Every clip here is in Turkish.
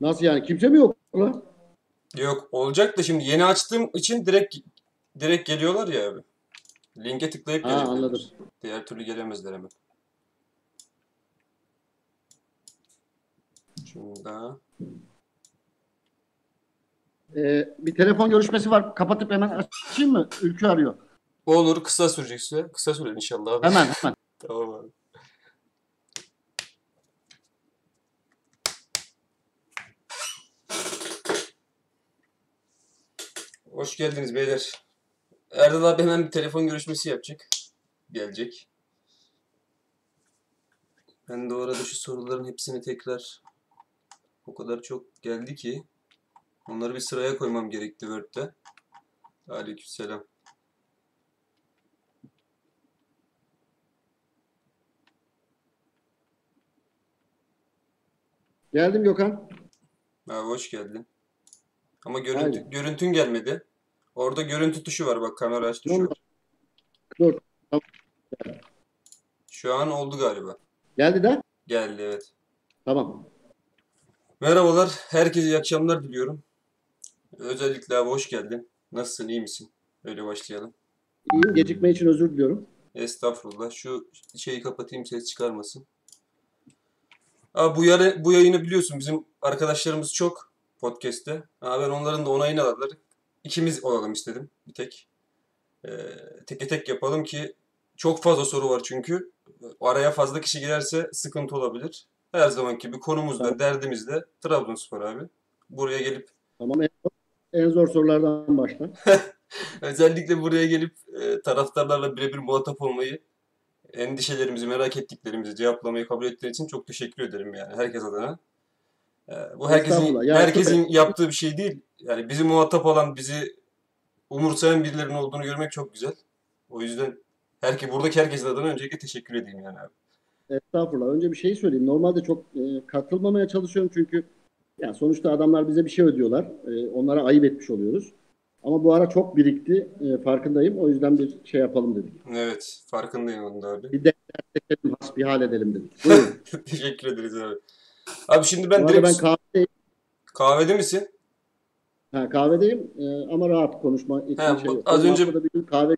Nasıl yani? Kimse mi yok lan? Yok olacak da şimdi yeni açtığım için direkt direkt geliyorlar ya abi. Linke tıklayıp Ha anladım. Diğer türlü gelemezler hemen. Şunda. Ee, bir telefon görüşmesi var. Kapatıp hemen açayım mı? Ülkü arıyor. Olur kısa sürecek süre. Kısa sürer inşallah abi. Hemen hemen. Tamam abi. Hoş geldiniz beyler. Erdal abi hemen bir telefon görüşmesi yapacak. Gelecek. Ben de o arada şu soruların hepsini tekrar o kadar çok geldi ki onları bir sıraya koymam gerekti Word'de. Aleykümselam. Geldim Gökhan. Abi hoş geldin. Ama görüntü, Aynen. görüntün gelmedi. Orada görüntü tuşu var bak kamera aç tuşu var. Dur. Şu an oldu galiba. Geldi de. Geldi evet. Tamam. Merhabalar. Herkese iyi akşamlar diliyorum. Özellikle abi hoş geldin. Nasılsın iyi misin? Öyle başlayalım. İyiyim. Gecikme için özür diliyorum. Estağfurullah. Şu şeyi kapatayım ses çıkarmasın. Abi bu, yara- bu yayını biliyorsun bizim arkadaşlarımız çok podcast'te. Abi ben onların da onayını aldılar. İkimiz olalım istedim bir tek. Ee, tek tek yapalım ki çok fazla soru var çünkü. Araya fazla kişi girerse sıkıntı olabilir. Her zamanki gibi konumuz da Tamam. derdimiz de Trabzonspor abi. Buraya gelip Tamam. En, en zor sorulardan başla. Özellikle buraya gelip e, taraftarlarla birebir muhatap olmayı, endişelerimizi, merak ettiklerimizi cevaplamayı kabul ettiğin için çok teşekkür ederim yani herkes adına. E, bu herkesin herkesin yaptığı bir şey değil. Yani bizi muhatap olan, bizi umursayan birilerinin olduğunu görmek çok güzel. O yüzden herke, buradaki herkesin adına öncelikle teşekkür edeyim yani abi. Estağfurullah. Önce bir şey söyleyeyim. Normalde çok e, katılmamaya çalışıyorum çünkü yani sonuçta adamlar bize bir şey ödüyorlar. E, onlara ayıp etmiş oluyoruz. Ama bu ara çok birikti. E, farkındayım. O yüzden bir şey yapalım dedik. Evet, farkındayım onda abi. Bir dertleşelim, hasbihal edelim dedik. Buyurun. teşekkür ederiz abi. Abi şimdi Bu ben arada direkt ben kahvedeyim. kahvede misin? Ha, kahvedeyim e, ama rahat konuşma için Ha, şey yok. az önce- haftada bir gün kahve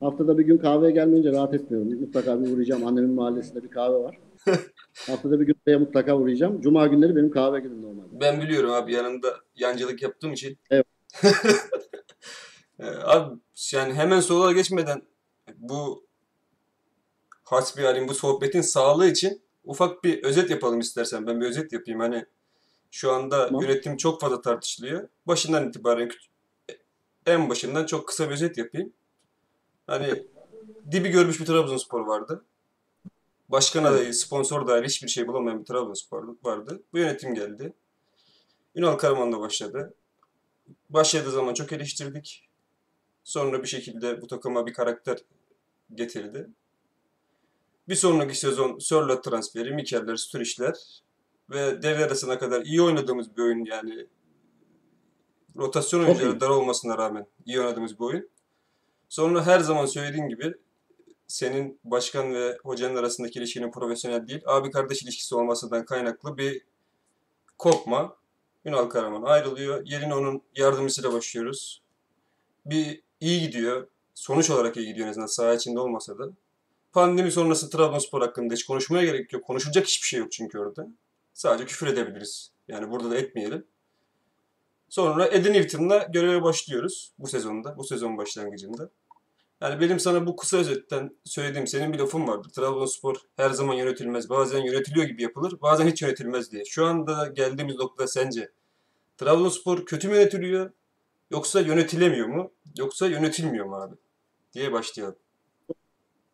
haftada bir gün kahveye gelmeyince rahat etmiyorum. Mutlaka bir uğrayacağım. Annemin mahallesinde bir kahve var. haftada bir gün oraya mutlaka uğrayacağım. Cuma günleri benim kahve günüm normalde. Ben biliyorum abi yanında yancılık yaptığım için. Evet. Ee, abi yani hemen sorulara geçmeden bu hasbihalim bu sohbetin sağlığı için ufak bir özet yapalım istersen. Ben bir özet yapayım. Hani şu anda Tamam. yönetim çok fazla tartışılıyor. Başından itibaren küç- en başından çok kısa bir özet yapayım. Hani dibi görmüş bir Trabzonspor vardı. Başkan adayı, sponsor dahil hiçbir şey bulamayan bir Trabzonspor vardı. Bu yönetim geldi. Ünal Karaman'la başladı. Başladığı zaman çok eleştirdik. Sonra bir şekilde bu takıma bir karakter getirdi. Bir sonraki sezon Sörloth transferi, Mikel'ler, Sturridge'ler ve devre arasına kadar iyi oynadığımız bir oyun yani rotasyon oyuncuları dar olmasına rağmen iyi oynadığımız bir oyun. Sonra her zaman söylediğin gibi senin başkan ve hocanın arasındaki ilişkinin profesyonel değil, abi kardeş ilişkisi olmasından kaynaklı bir kopma. Ünal Karaman ayrılıyor. Yerine onun yardımcısıyla başlıyoruz. Bir iyi gidiyor. Sonuç olarak iyi gidiyor en azından saha içinde olmasa da. Pandemi sonrası Trabzonspor hakkında hiç konuşmaya gerek yok. Konuşulacak hiçbir şey yok çünkü orada. Sadece küfür edebiliriz. Yani burada da etmeyelim. Sonra Edin Newton'la göreve başlıyoruz bu sezonda, bu sezon başlangıcında. Yani benim sana bu kısa özetten söylediğim senin bir lafın vardı. Trabzonspor her zaman yönetilmez. Bazen yönetiliyor gibi yapılır, bazen hiç yönetilmez diye. Şu anda geldiğimiz nokta sence Trabzonspor kötü mü yönetiliyor? Yoksa yönetilemiyor mu? Yoksa yönetilmiyor mu abi? Diye başlayalım.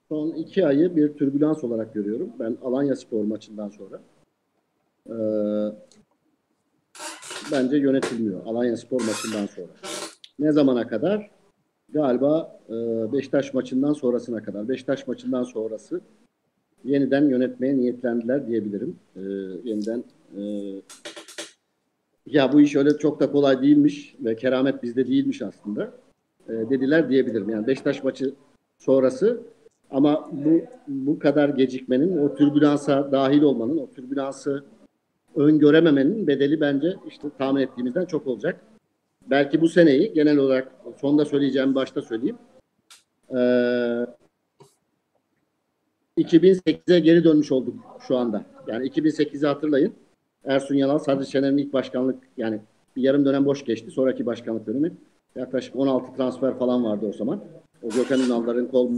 Son iki ayı bir türbülans olarak görüyorum. Ben Alanya Spor maçından sonra. Ee, bence yönetilmiyor. Alanya Spor maçından sonra. Ne zamana kadar? Galiba e, Beşiktaş maçından sonrasına kadar. Beşiktaş maçından sonrası yeniden yönetmeye niyetlendiler diyebilirim. Ee, yeniden e, ya bu iş öyle çok da kolay değilmiş ve keramet bizde değilmiş aslında. e, dediler diyebilirim. Yani Beşiktaş maçı sonrası ama bu bu kadar gecikmenin, o türbülansa dahil olmanın, o türbülansı öngörememenin bedeli bence işte tahmin ettiğimizden çok olacak. Belki bu seneyi genel olarak sonda söyleyeceğim başta söyleyeyim. Ee, 2008'e geri dönmüş olduk şu anda. Yani 2008'i hatırlayın. Ersun Yanal, Sadri Şener'in ilk başkanlık yani bir yarım dönem boş geçti. Sonraki başkanlık dönemi. Yaklaşık 16 transfer falan vardı o zaman. O Gökhan Ünal'ların kol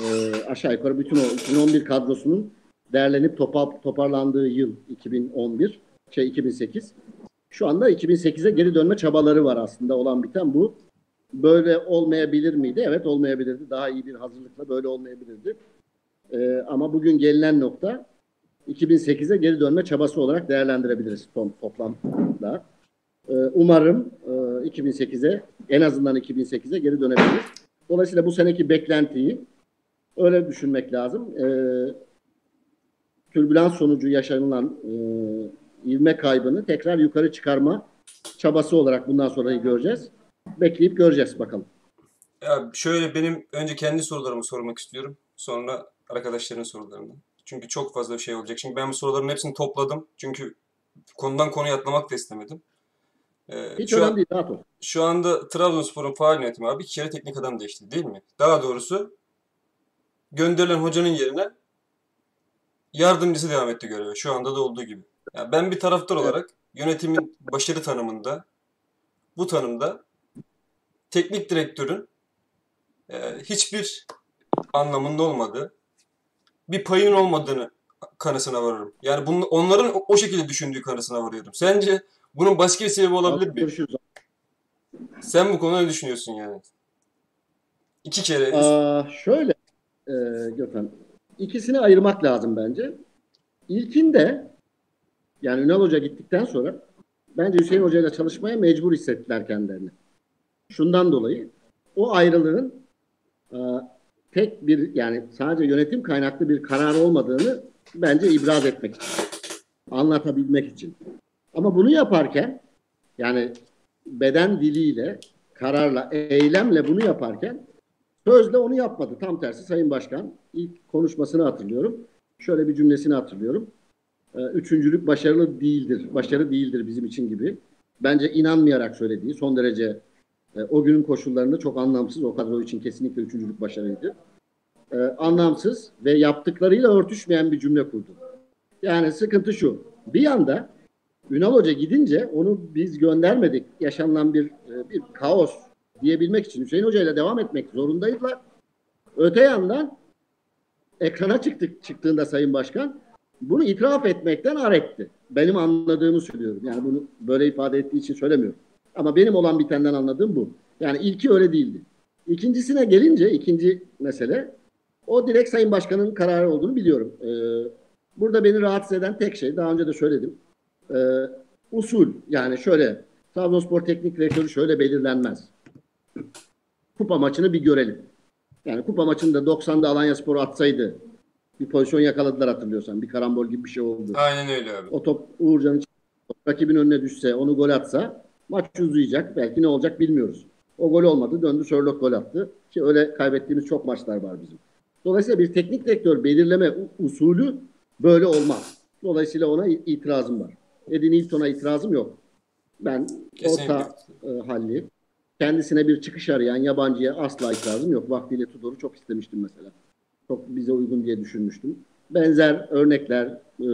e, aşağı yukarı bütün o 2011 kadrosunun derlenip topa, toparlandığı yıl 2011 şey 2008. Şu anda 2008'e geri dönme çabaları var aslında olan biten bu. Böyle olmayabilir miydi? Evet olmayabilirdi. Daha iyi bir hazırlıkla böyle olmayabilirdi. Ee, ama bugün gelinen nokta 2008'e geri dönme çabası olarak değerlendirebiliriz ton, toplamda. Ee, umarım e, 2008'e en azından 2008'e geri dönebiliriz. Dolayısıyla bu seneki beklentiyi öyle düşünmek lazım. Ee, türbülans sonucu yaşanılan e, ivme kaybını tekrar yukarı çıkarma çabası olarak bundan sonra göreceğiz. Bekleyip göreceğiz bakalım. Ya şöyle benim önce kendi sorularımı sormak istiyorum. Sonra arkadaşların sorularını. Çünkü çok fazla şey olacak. Şimdi ben bu soruların hepsini topladım. Çünkü konudan konuya atlamak da istemedim. Ee, Hiç şu, önemli an, değil, rahat ol. şu anda Trabzonspor'un faal yönetimi abi iki kere teknik adam değişti değil mi? Daha doğrusu gönderilen hocanın yerine yardımcısı devam etti göreve. Şu anda da olduğu gibi. Yani ben bir taraftar olarak yönetimin başarı tanımında bu tanımda teknik direktörün e, hiçbir anlamında olmadığı, bir payının olmadığını kanısına varırım. Yani bunun, onların o, o şekilde düşündüğü kanısına varıyorum. Sence bunun başka bir sebebi olabilir mi? Sen bu konuda ne düşünüyorsun yani? İki kere Aa, şöyle e, Gökhan, ikisini ayırmak lazım bence. İlkinde yani Ünal Hoca gittikten sonra bence Hüseyin Hoca ile çalışmaya mecbur hissettiler kendilerini. Şundan dolayı o ayrılığın e, tek bir yani sadece yönetim kaynaklı bir karar olmadığını bence ibraz etmek için. Anlatabilmek için. Ama bunu yaparken yani beden diliyle, kararla, eylemle bunu yaparken sözle onu yapmadı. Tam tersi Sayın Başkan ilk konuşmasını hatırlıyorum. Şöyle bir cümlesini hatırlıyorum. Ee, Üçüncülük başarılı değildir, başarı değildir bizim için gibi. Bence inanmayarak söylediği son derece e, o günün koşullarında çok anlamsız. O kadro için kesinlikle üçüncülük başarıydı. Ee, anlamsız ve yaptıklarıyla örtüşmeyen bir cümle kurdu. Yani sıkıntı şu. Bir yanda Ünal Hoca gidince onu biz göndermedik. Yaşanılan bir e, bir kaos diyebilmek için Hüseyin Hoca ile devam etmek zorundaydılar. Öte yandan ekrana çıktık çıktığında Sayın Başkan bunu itiraf etmekten ar etti. Benim anladığımı söylüyorum. Yani bunu böyle ifade ettiği için söylemiyorum. Ama benim olan bitenden anladığım bu. Yani ilki öyle değildi. İkincisine gelince ikinci mesele o direkt Sayın Başkan'ın kararı olduğunu biliyorum. Ee, burada beni rahatsız eden tek şey daha önce de söyledim. Ee, usul yani şöyle Trabzonspor Teknik Direktörü şöyle belirlenmez. Kupa maçını bir görelim. Yani kupa maçında 90'da Alanya Spor atsaydı bir pozisyon yakaladılar hatırlıyorsan. Bir karambol gibi bir şey oldu. Aynen öyle abi. O top Uğurcan'ın rakibin önüne düşse onu gol atsa maç uzayacak. Belki ne olacak bilmiyoruz. O gol olmadı. Döndü Sörloth gol attı. Ki öyle kaybettiğimiz çok maçlar var bizim. Dolayısıyla bir teknik direktör belirleme usulü böyle olmaz. Dolayısıyla ona itirazım var. Edin Hilton'a itirazım yok. Ben Kesinlikle. orta e, halli kendisine bir çıkış arayan yabancıya asla itirazım yok. Vaktiyle Tudor'u çok istemiştim mesela. Çok bize uygun diye düşünmüştüm. Benzer örnekler e,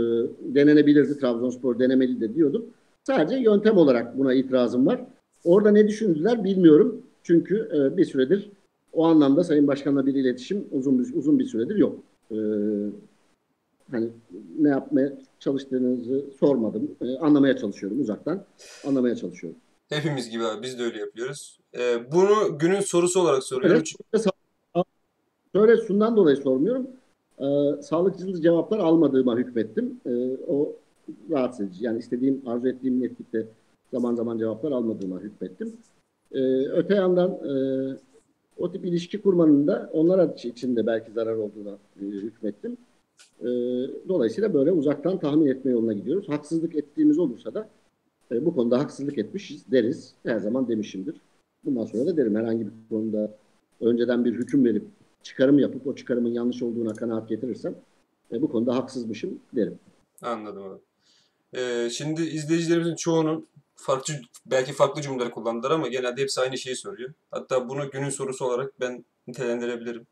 denenebilirdi. Trabzonspor denemeli de diyordum. Sadece yöntem olarak buna itirazım var. Orada ne düşündüler bilmiyorum. Çünkü e, bir süredir o anlamda Sayın Başkan'la bir iletişim uzun bir, uzun bir süredir yok. E, hani ne yapmaya çalıştığınızı sormadım. E, anlamaya çalışıyorum uzaktan. Anlamaya çalışıyorum. Hepimiz gibi abi biz de öyle yapıyoruz. Ee, bunu günün sorusu olarak soruyorum. Evet, şöyle, şundan dolayı sormuyorum. Ee, sağlıkçı cevaplar almadığıma hükmettim. Ee, o rahatsız edici. Yani istediğim, arzu ettiğim netlikte zaman zaman cevaplar almadığıma hükmettim. Ee, öte yandan e, o tip ilişki kurmanın da onlar için de belki zarar olduğuna e, hükmettim. Ee, dolayısıyla böyle uzaktan tahmin etme yoluna gidiyoruz. Haksızlık ettiğimiz olursa da e, bu konuda haksızlık etmişiz deriz. Her zaman demişimdir. Bundan sonra da derim herhangi bir konuda önceden bir hüküm verip çıkarım yapıp o çıkarımın yanlış olduğuna kanaat getirirsem e, bu konuda haksızmışım derim. Anladım abi. Ee, şimdi izleyicilerimizin çoğunun farklı belki farklı cümleler kullandılar ama genelde hepsi aynı şeyi soruyor. Hatta bunu günün sorusu olarak ben nitelendirebilirim.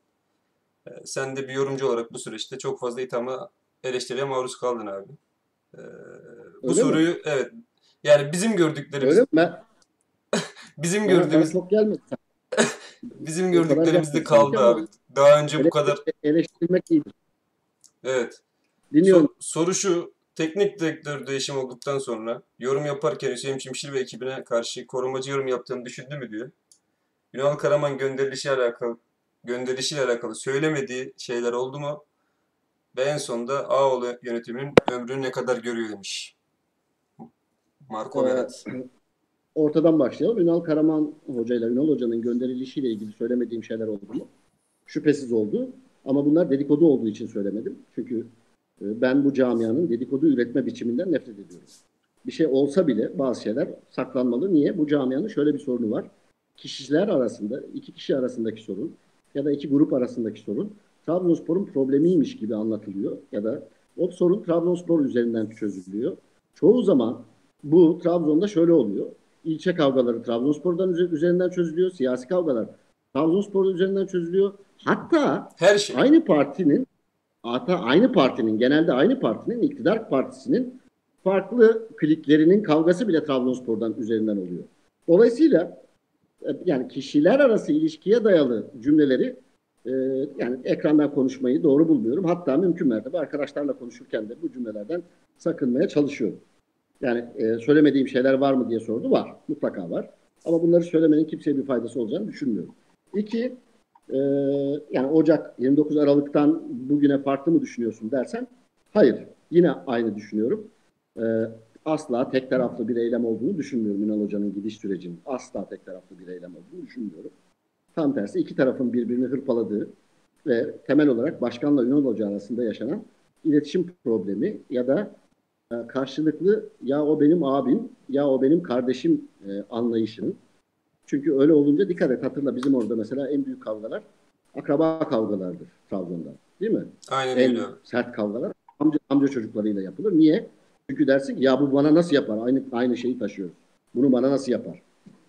Ee, sen de bir yorumcu olarak bu süreçte çok fazla ithama, eleştiriye maruz kaldın abi. Ee, bu Öyle mi? soruyu evet yani bizim gördüklerimiz Öyle mi? Ben, bizim gördüğümüz çok gelmedi. bizim gördüklerimizde yapmıyorsun kaldı abi. Daha önce bu kadar Eleştirmek iyidir. evet Dinliyorum. Sor- soru şu. Teknik direktör değişim olduktan sonra yorum yaparken Hüseyin Çimşir ve ekibine karşı korumacı yorum yaptığını düşündü mü diyor. Ünal Karaman gönderilişiyle alakalı gönderilişiyle alakalı söylemediği şeyler oldu mu? Ve en sonunda Ağoğlu yönetiminin ömrünü ne kadar görüyor demiş. Marco Ee, Berat. ortadan başlayalım. Ünal Karaman Hoca ile Ünal Hoca'nın gönderilişiyle ilgili söylemediğim şeyler oldu mu? Şüphesiz oldu. Ama bunlar dedikodu olduğu için söylemedim. Çünkü e, ben bu camianın dedikodu üretme biçiminden nefret ediyorum. Bir şey olsa bile bazı şeyler saklanmalı. Niye? Bu camianın şöyle bir sorunu var. Kişiler arasında, iki kişi arasındaki sorun ya da iki grup arasındaki sorun Trabzonspor'un problemiymiş gibi anlatılıyor ya da o sorun Trabzonspor üzerinden çözülüyor. Çoğu zaman bu Trabzon'da şöyle oluyor. İlçe kavgaları Trabzonspor'dan üze- üzerinden çözülüyor. Siyasi kavgalar Trabzonspor üzerinden çözülüyor. Hatta Her şey. aynı partinin hatta aynı partinin genelde aynı partinin iktidar partisinin farklı kliklerinin kavgası bile Trabzonspor'dan üzerinden oluyor. Dolayısıyla e, yani kişiler arası ilişkiye dayalı cümleleri e, yani ekrandan konuşmayı doğru bulmuyorum. Hatta mümkün mertebe arkadaşlarla konuşurken de bu cümlelerden sakınmaya çalışıyorum. Yani e, söylemediğim şeyler var mı diye sordu. Var. Mutlaka var. Ama bunları söylemenin kimseye bir faydası olacağını düşünmüyorum. İki, e, yani Ocak 29 Aralık'tan bugüne farklı mı düşünüyorsun dersen hayır. Yine aynı düşünüyorum. E, asla tek taraflı bir eylem olduğunu düşünmüyorum Ünal Hoca'nın gidiş sürecinin. Asla tek taraflı bir eylem olduğunu düşünmüyorum. Tam tersi iki tarafın birbirini hırpaladığı ve temel olarak başkanla Ünal Hoca arasında yaşanan iletişim problemi ya da karşılıklı ya o benim abim ya o benim kardeşim e, anlayışının. Çünkü öyle olunca dikkat et hatırla bizim orada mesela en büyük kavgalar akraba kavgalardır Trabzon'da. Değil mi? Aynen En öyle. sert kavgalar amca, amca çocuklarıyla yapılır. Niye? Çünkü dersin ki ya bu bana nasıl yapar? Aynı aynı şeyi taşıyoruz. Bunu bana nasıl yapar?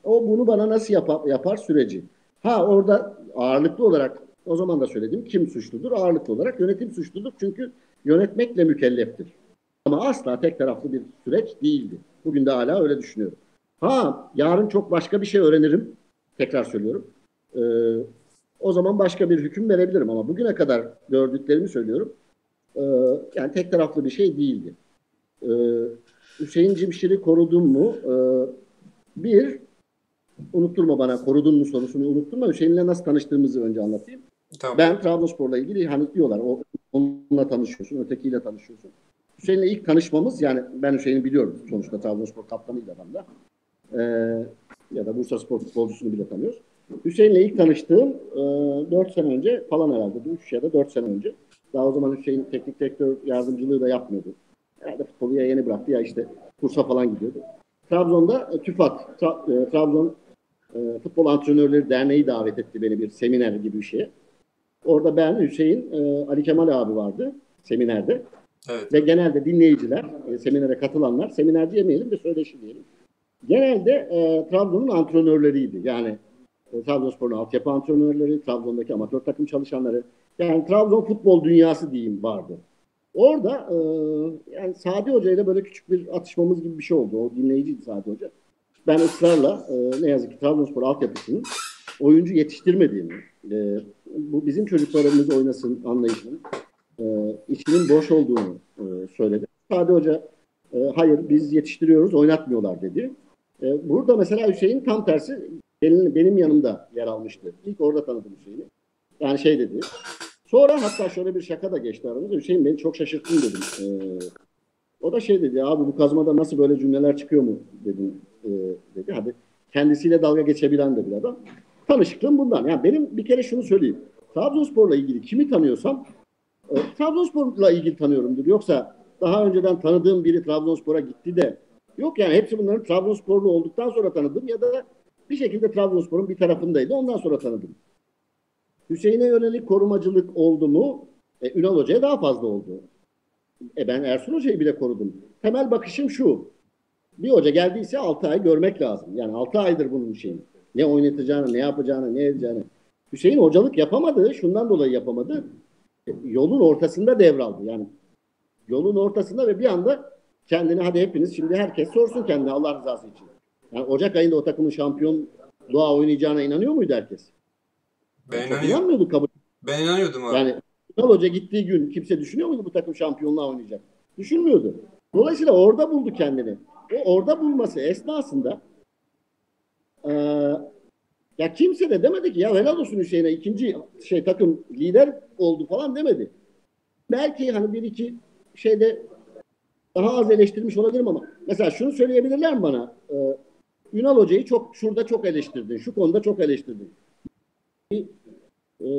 O bunu bana nasıl yapar, yapar süreci. Ha orada ağırlıklı olarak o zaman da söyledim kim suçludur? Ağırlıklı olarak yönetim suçludur. Çünkü yönetmekle mükelleftir. Ama asla tek taraflı bir süreç değildi. Bugün de hala öyle düşünüyorum. Ha yarın çok başka bir şey öğrenirim. Tekrar söylüyorum. Ee, o zaman başka bir hüküm verebilirim ama bugüne kadar gördüklerimi söylüyorum. Ee, yani tek taraflı bir şey değildi. Ee, Hüseyin Cimşir'i korudum mu? Ee, bir, unutturma bana korudun mu sorusunu unutturma. Hüseyin'le nasıl tanıştığımızı önce anlatayım. Tamam. Ben Trabzonspor'la ilgili hani diyorlar o onunla tanışıyorsun, ötekiyle tanışıyorsun. Hüseyin'le ilk tanışmamız yani ben Hüseyin'i biliyorum sonuçta Trabzonspor kaptanıydı adam da. Ee, ya da Bursa Spor futbolcusunu bile tanıyoruz. Hüseyin'le ilk tanıştığım e, 4 sene önce falan herhalde. 3 ya da 4 sene önce. Daha o zaman Hüseyin teknik direktör yardımcılığı da yapmıyordu. Herhalde futbolu ya yeni bıraktı ya işte kursa falan gidiyordu. Trabzon'da e, TÜFAK, Tra- e, Trabzon e, Futbol Antrenörleri Derneği davet etti beni bir seminer gibi bir şeye. Orada ben, Hüseyin, e, Ali Kemal abi vardı seminerde. Evet. Ve genelde dinleyiciler, e, seminere katılanlar, seminer diyemeyelim de söyleşi diyelim. Genelde e, Trabzon'un antrenörleriydi. Yani e, Trabzonspor'un altyapı antrenörleri, Trabzon'daki amatör takım çalışanları. Yani Trabzon futbol dünyası diyeyim vardı. Orada e, yani Sadi Hoca ile böyle küçük bir atışmamız gibi bir şey oldu. O dinleyiciydi Sadi Hoca. Ben ısrarla e, ne yazık ki Trabzonspor altyapısının oyuncu yetiştirmediğini, e, bu bizim çocuklarımız oynasın anlayışının e, içinin boş olduğunu e, söyledi. Sadi Hoca e, hayır biz yetiştiriyoruz oynatmıyorlar dedi. E, burada mesela Hüseyin tam tersi benim, benim yanımda yer almıştı. İlk orada tanıdım Hüseyin'i. Yani şey dedi. Sonra hatta şöyle bir şaka da geçti aramızda. Hüseyin beni çok şaşırttın dedim. E, o da şey dedi abi bu kazmada nasıl böyle cümleler çıkıyor mu dedim e, dedi. Hadi kendisiyle dalga geçebilen de bir adam. Tanışıklığım bundan. Yani benim bir kere şunu söyleyeyim. Trabzonspor'la ilgili kimi tanıyorsam e, Trabzonspor'la ilgili tanıyorumdur. Yoksa daha önceden tanıdığım biri Trabzonspor'a gitti de yok yani hepsi bunların Trabzonsporlu olduktan sonra tanıdım ya da bir şekilde Trabzonspor'un bir tarafındaydı. Ondan sonra tanıdım. Hüseyin'e yönelik korumacılık oldu mu? E, Ünal Hoca'ya daha fazla oldu. E ben Ersun Hoca'yı bile korudum. Temel bakışım şu. Bir hoca geldiyse 6 ay görmek lazım. Yani 6 aydır bunun şeyi. Ne oynatacağını, ne yapacağını, ne edeceğini. Hüseyin hocalık yapamadı. Şundan dolayı yapamadı. E, Yolun ortasında devraldı. Yani yolun ortasında ve bir anda kendini hadi hepiniz şimdi herkes sorsun kendine Allah rızası için. Yani Ocak ayında o takımın şampiyonluğa oynayacağına inanıyor muydu herkes? Ben inanmıyordu kabul. Ben inanıyordum abi. Yani Ünal Hoca gittiği gün kimse düşünüyor muydu bu takım şampiyonluğa oynayacak? Düşünmüyordu. Dolayısıyla orada buldu kendini. O orada bulması esnasında eee, ya kimse de demedi ki ya helal olsun Hüseyin'e ikinci şey takım lider oldu falan demedi. Belki hani bir iki şeyde daha az eleştirmiş olabilirim ama mesela şunu söyleyebilirler mi bana? Eee, Ünal Hoca'yı çok şurada çok eleştirdin, şu konuda çok eleştirdin. Ee,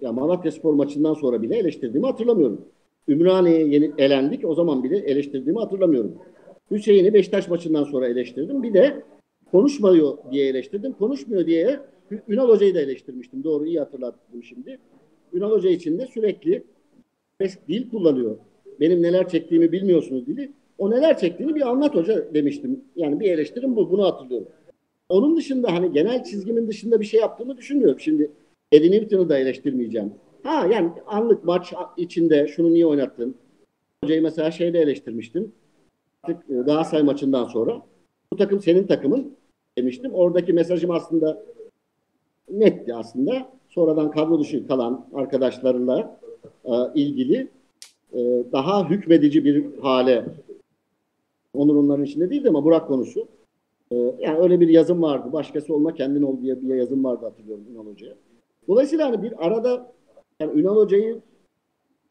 ya Malatya Spor maçından sonra bile eleştirdiğimi hatırlamıyorum. Ümraniye'ye yeni elendik. O zaman bile eleştirdiğimi hatırlamıyorum. Hüseyin'i Beşiktaş maçından sonra eleştirdim. Bir de konuşmuyor diye eleştirdim. Konuşmuyor diye Ünal Hoca'yı da eleştirmiştim. Doğru iyi hatırlattım şimdi. Ünal Hoca için de sürekli dil kullanıyor. Benim neler çektiğimi bilmiyorsunuz dili. O neler çektiğini bir anlat hoca demiştim. Yani bir eleştirim bu. Bunu hatırlıyorum. Onun dışında hani genel çizgimin dışında bir şey yaptığımı düşünmüyorum. Şimdi Eddie Newton'u da eleştirmeyeceğim. Ha yani anlık maç içinde şunu niye oynattın? Hocayı mesela şeyde eleştirmiştim. Artık e, Galatasaray maçından sonra. Bu takım senin takımın demiştim. Oradaki mesajım aslında netti aslında. Sonradan kadro dışı kalan arkadaşlarla e, ilgili e, daha hükmedici bir hale Onur onların içinde değildi ama Burak konusu. E, yani öyle bir yazım vardı. Başkası olma kendin ol diye bir yazım vardı hatırlıyorum Ünal Hoca'ya. Dolayısıyla hani bir arada yani Ünal Hoca'yı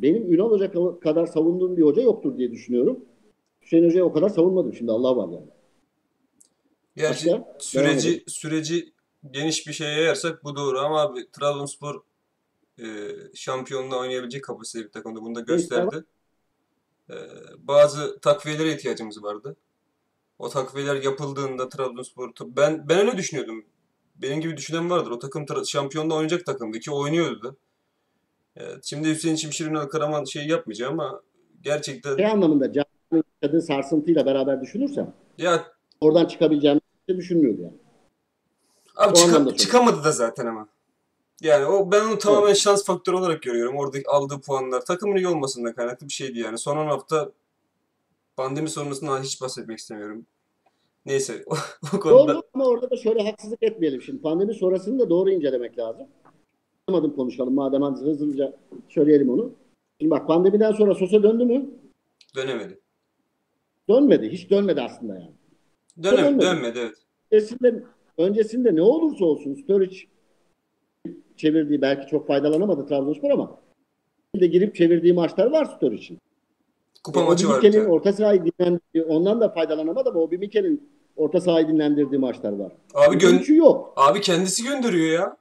benim Ünal Hoca ka- kadar savunduğum bir hoca yoktur diye düşünüyorum. Hüseyin Hoca'yı o kadar savunmadım şimdi Allah var yani. Gerçi Başka? süreci süreci geniş bir şeye yayarsak bu doğru ama abi Trabzonspor e, şampiyonluğa oynayabilecek kapasiteli bir takımda bunu da gösterdi. E, bazı takviyelere ihtiyacımız vardı. O takviyeler yapıldığında Trabzonspor ben ben öyle düşünüyordum. Benim gibi düşünen vardır. O takım şampiyonda oynayacak takımdı ki oynuyordu da. Evet, şimdi Hüseyin Çimşir Ünal Karaman şey yapmayacağım ama gerçekten Şey anlamında Can'ın yaşadığı sarsıntıyla beraber düşünürsem ya oradan çıkabileceğimi de düşünmüyordu yani. Abi çıka- çıkamadı da zaten ama. Yani o ben onu tamamen şans faktörü olarak görüyorum. Orada aldığı puanlar takımın iyi olmasından kaynaklı bir şeydi yani. Son 10 hafta pandemi sonrasında hiç bahsetmek istemiyorum. Neyse o, o konuda Doğru ama orada da şöyle haksızlık etmeyelim şimdi. Pandemi sonrasını da doğru incelemek lazım. Anlamadım konuşalım madem hızlıca söyleyelim onu. Şimdi bak pandemiden sonra Sosa döndü mü? dönemedi. Dönmedi. Hiç dönmedi aslında yani. Dönem, Dönmedi. dönmedi evet. öncesinde, öncesinde ne olursa olsun Sturridge çevirdiği belki çok faydalanamadı Trabzonspor ama de girip çevirdiği maçlar var Sturridge'in. Kupa E, maçı var bir Mikel'in tane. orta sahayı dinlendirdiği, ondan da faydalanamadı ama Obi Mikel'in orta sahayı dinlendirdiği maçlar var. Abi gön Üçü yok. abi kendisi gönderiyor ya.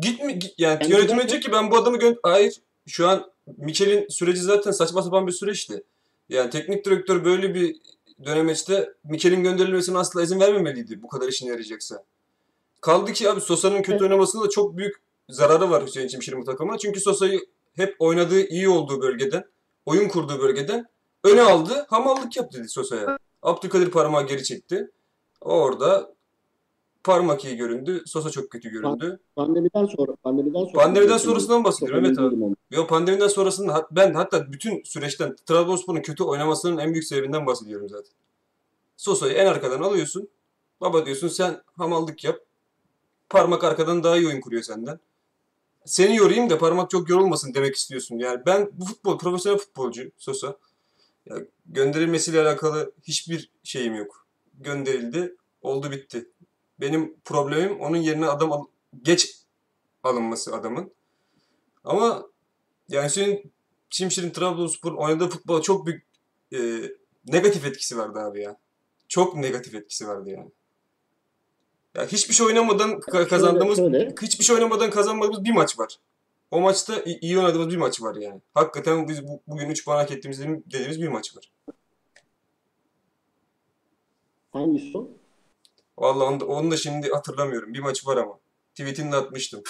Git mi git, yani Kendisi yönetim zaten- diyecek ki ben bu adamı gö Hayır. Şu an Mikel'in süreci zaten saçma sapan bir süreçti. Yani teknik direktör böyle bir dönemeçte Mikel'in gönderilmesine asla izin vermemeliydi bu kadar işine yarayacaksa. Kaldı ki abi Sosa'nın kötü oynamasında da çok büyük zararı var Hüseyin Çimşir'in bu takımına. Çünkü Sosa'yı hep oynadığı, iyi olduğu bölgeden, oyun kurduğu bölgeden öne aldı, hamallık yaptı dedi Sosa'ya. Abdülkadir parmağı geri çekti. Orada parmak iyi göründü, Sosa çok kötü göründü. Pandemiden sonra pandemiden sonra Pandemiden sonrasından bahsediyorum, evet abi. Yo pandemiden sonrasında ben hatta bütün süreçten Trabzonspor'un kötü oynamasının en büyük sebebinden bahsediyorum zaten. Sosa'yı en arkadan alıyorsun. Baba diyorsun sen hamallık yap. Parmak arkadan daha iyi oyun kuruyor senden. Seni yorayım da parmak çok yorulmasın demek istiyorsun. Yani ben bu futbol, profesyonel futbolcu Sosa. Ya gönderilmesiyle alakalı hiçbir şeyim yok. Gönderildi, oldu bitti. Benim problemim onun yerine adam al- geç alınması adamın. Ama yani Hüseyin Şimşir'in Trabzonspor oynadığı futbola çok büyük e, negatif etkisi vardı abi ya. Çok negatif etkisi vardı yani. Ya hiçbir şey oynamadan ka- kazandığımız, şöyle. hiçbir şey oynamadan kazanmadığımız bir maç var. O maçta iyi oynadığımız bir maç var yani. Hakikaten biz bu- bugün 3 puan hak ettiğimiz dediğim- dediğimiz bir maç var. Hangisi o? Vallahi onu da, onu da şimdi hatırlamıyorum. Bir maç var ama. Tweetini de atmıştım.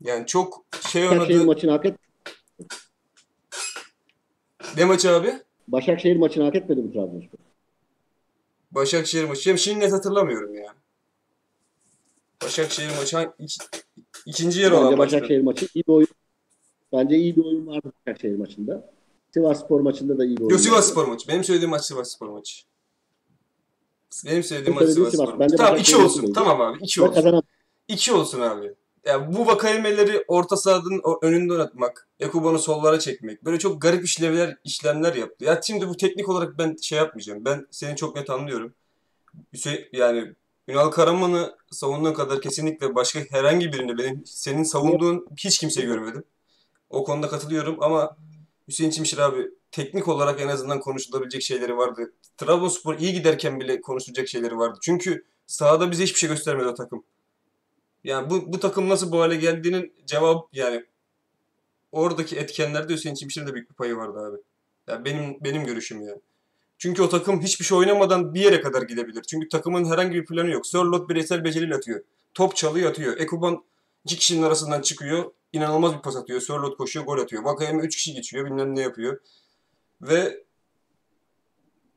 Yani çok şey oynadı. maçını hak et. Ne maçı abi? Başakşehir maçını hak etmedi mi Trabzonspor? Başakşehir maçı. Şimdi net hatırlamıyorum ya. Başakşehir maçı hangi- iki- ikinci yer olan Bence. Başakşehir maçı iyi bir oyun. Bence iyi bir oyun vardı Başakşehir maçında. Sivas Spor maçında da iyi bir oyun. Yok Sivas. Spor maçı. Benim söylediğim maç Sivas Spor maçı. Benim söylediğim Senin maç söylediğin Sivas maçı. Tamam Başakşehir iki olsun. maçı Tamam abi iki Ve olsun. kazanan İki olsun abi. Ya bu vakayemeleri orta sahanın önünde oynatmak, Ekuban'ı sollara çekmek, böyle çok garip işlevler, işlemler yaptı. Ya şimdi bu teknik olarak ben şey yapmayacağım. Ben seni çok net anlıyorum. Hüseyin, yani Ünal Karaman'ı savunduğun kadar kesinlikle başka herhangi birini benim senin savunduğun hiç kimse görmedim. O konuda katılıyorum ama Hüseyin Çimşir abi teknik olarak en azından konuşulabilecek şeyleri vardı. Trabzonspor iyi giderken bile konuşulacak şeyleri vardı. Çünkü sahada bize hiçbir şey göstermedi o takım. Yani bu, bu takım nasıl bu hale geldiğinin cevap yani oradaki etkenlerde Hüseyin Çimşir'in de büyük bir payı vardı abi. Yani benim benim görüşüm yani. Çünkü o takım hiçbir şey oynamadan bir yere kadar gidebilir. Çünkü takımın herhangi bir planı yok. Sörlot bireysel beceriyle atıyor. Top çalıyor atıyor. Ekuban iki kişinin arasından çıkıyor. İnanılmaz bir pas atıyor. Sörlot koşuyor gol atıyor. Vakayeme üç kişi geçiyor bilmem ne yapıyor. Ve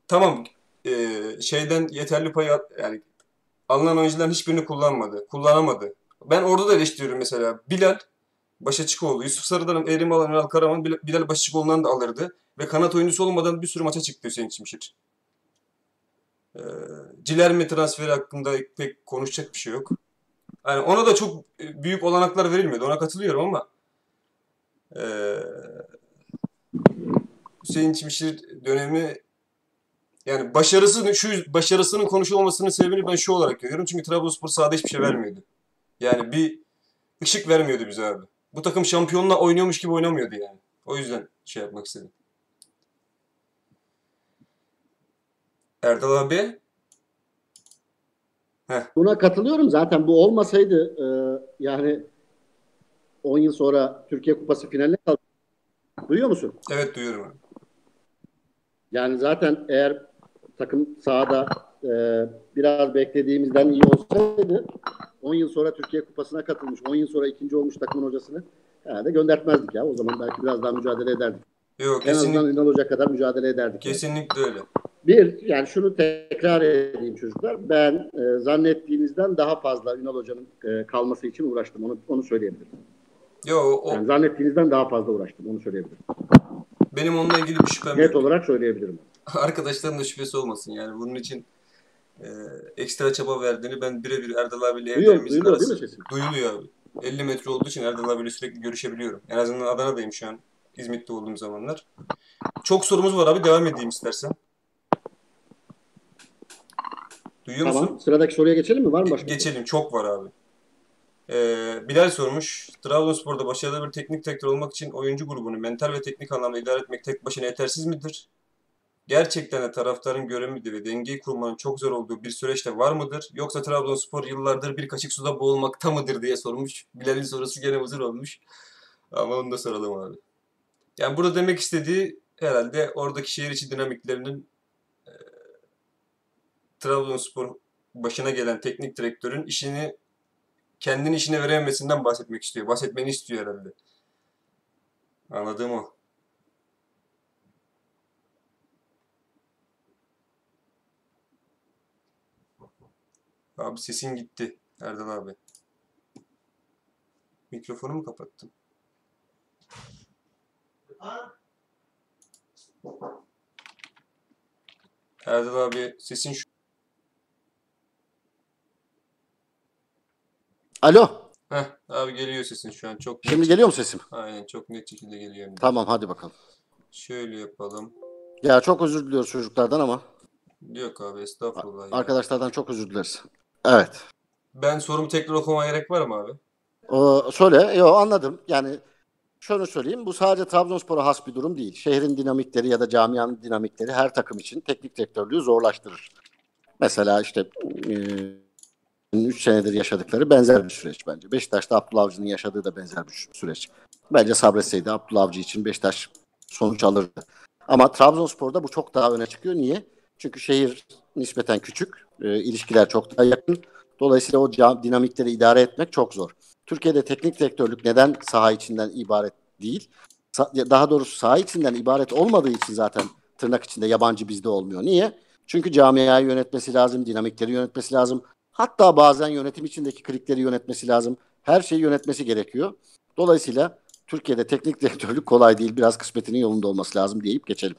tamam eee, şeyden yeterli pay yani alınan oyuncuların hiçbirini kullanmadı. Kullanamadı. Ben orada da eleştiriyorum mesela. Bilal Başaçıkoğlu, Yusuf Sarı'dan Erim Alan, Ünal Karaman, Bil- Bilal Başaçıkoğlu'ndan da alırdı. Ve kanat oyuncusu olmadan bir sürü maça çıktı Hüseyin Çimşir. Ee, Cilerme transferi hakkında pek konuşacak bir şey yok. Yani ona da çok büyük olanaklar verilmedi. Ona katılıyorum ama ee, Hüseyin Çimşir dönemi yani başarısı şu başarısının konuşulmamasının sebebini ben şu olarak görüyorum. Çünkü Trabzonspor sahada hiçbir şey vermiyordu. Yani bir ışık vermiyordu bize abi. Bu takım şampiyonla oynuyormuş gibi oynamıyordu yani. O yüzden şey yapmak istedim. Erdal abi. Buna katılıyorum. Zaten bu olmasaydı e, yani 10 yıl sonra Türkiye Kupası finaline kaldı. Duyuyor musun? Evet duyuyorum. Yani zaten eğer takım sahada e, biraz beklediğimizden iyi olsaydı 10 yıl sonra Türkiye Kupası'na katılmış, 10 yıl sonra ikinci olmuş takımın hocasını herhalde göndertmezdik ya. O zaman belki biraz daha mücadele ederdik. Yok En azından kesinlikle, Ünal Hoca kadar mücadele ederdik. yani. kesinlikle öyle. Bir, yani şunu tekrar edeyim çocuklar. Ben e, zannettiğinizden daha fazla Ünal Hoca'nın e, kalması için uğraştım. Onu, onu söyleyebilirim. Yo o, Yani zannettiğinizden daha fazla uğraştım. Onu söyleyebilirim. Benim onunla ilgili bir şüphem Net yok. olarak söyleyebilirim. Arkadaşların da şüphesi olmasın yani. Bunun için e, ekstra çaba verdiğini ben birebir Erdal abiyle evlerimizin duyuluyor değil arası. mi sesim? Duyuluyor abi. 50 metre olduğu için Erdal abiyle sürekli görüşebiliyorum. En azından Adana'dayım şu an. İzmit'te olduğum zamanlar. Çok sorumuz var abi. Devam edeyim istersen. Duyuyor musun? Tamam. Sıradaki soruya geçelim mi? Var mı başka? Geçelim. Çok var abi. Ee, Bilal sormuş. Trabzonspor'da başarılı bir teknik direktör olmak için oyuncu grubunu mental ve teknik anlamda idare etmek tek başına yetersiz midir? Gerçekten de taraftarın göreviydi ve dengeyi kurmanın çok zor olduğu bir süreçte var mıdır? Yoksa Trabzonspor yıllardır bir kaşık suda boğulmakta mıdır diye sormuş. Bilal'in sorusu gene hazır olmuş. Ama onu da soralım abi. Yani burada demek istediği herhalde oradaki şehir içi dinamiklerinin e, Trabzonspor başına gelen teknik direktörün işini kendini işine verememesinden bahsetmek istiyor. Bahsetmeni istiyor herhalde. Anladığım o. Abi sesin gitti Erdal abi. Mikrofonu mu kapattın? Erdal abi sesin şu. Alo. Heh, abi geliyor sesin şu an. Çok net. Şimdi geliyor mu sesim? Aynen çok net şekilde geliyor. hem de. Tamam hadi bakalım. Şöyle yapalım. Ya çok özür diliyoruz çocuklardan ama Yok abi estağfurullah. ya. arkadaşlardan çok özür dileriz. Evet. Ben sorumu tekrar okumaya gerek var mı abi? O, söyle. Yo anladım. Yani şunu söyleyeyim. Bu sadece Trabzonspor'a has bir durum değil. Şehrin dinamikleri ya da camianın dinamikleri her takım için teknik direktörlüğü zorlaştırır. Mesela işte 3 senedir yaşadıkları benzer bir süreç bence. Beşiktaş'ta Abdullah Avcı'nın yaşadığı da benzer bir süreç. Bence sabretseydi Abdullah Avcı için Beşiktaş sonuç alırdı. Ama Trabzonspor'da bu çok daha öne çıkıyor. Niye? Çünkü şehir nispeten küçük. e, ilişkiler çok daha yakın. Dolayısıyla o ca- dinamikleri idare etmek çok zor. Türkiye'de teknik direktörlük neden saha içinden ibaret değil? daha doğrusu saha içinden ibaret olmadığı için zaten tırnak içinde yabancı bizde olmuyor. Niye? Çünkü camiayı yönetmesi lazım, dinamikleri yönetmesi lazım. Hatta bazen yönetim içindeki krikleri yönetmesi lazım. Her şeyi yönetmesi gerekiyor. Dolayısıyla Türkiye'de teknik direktörlük kolay değil. Biraz kısmetinin yolunda olması lazım deyip geçelim.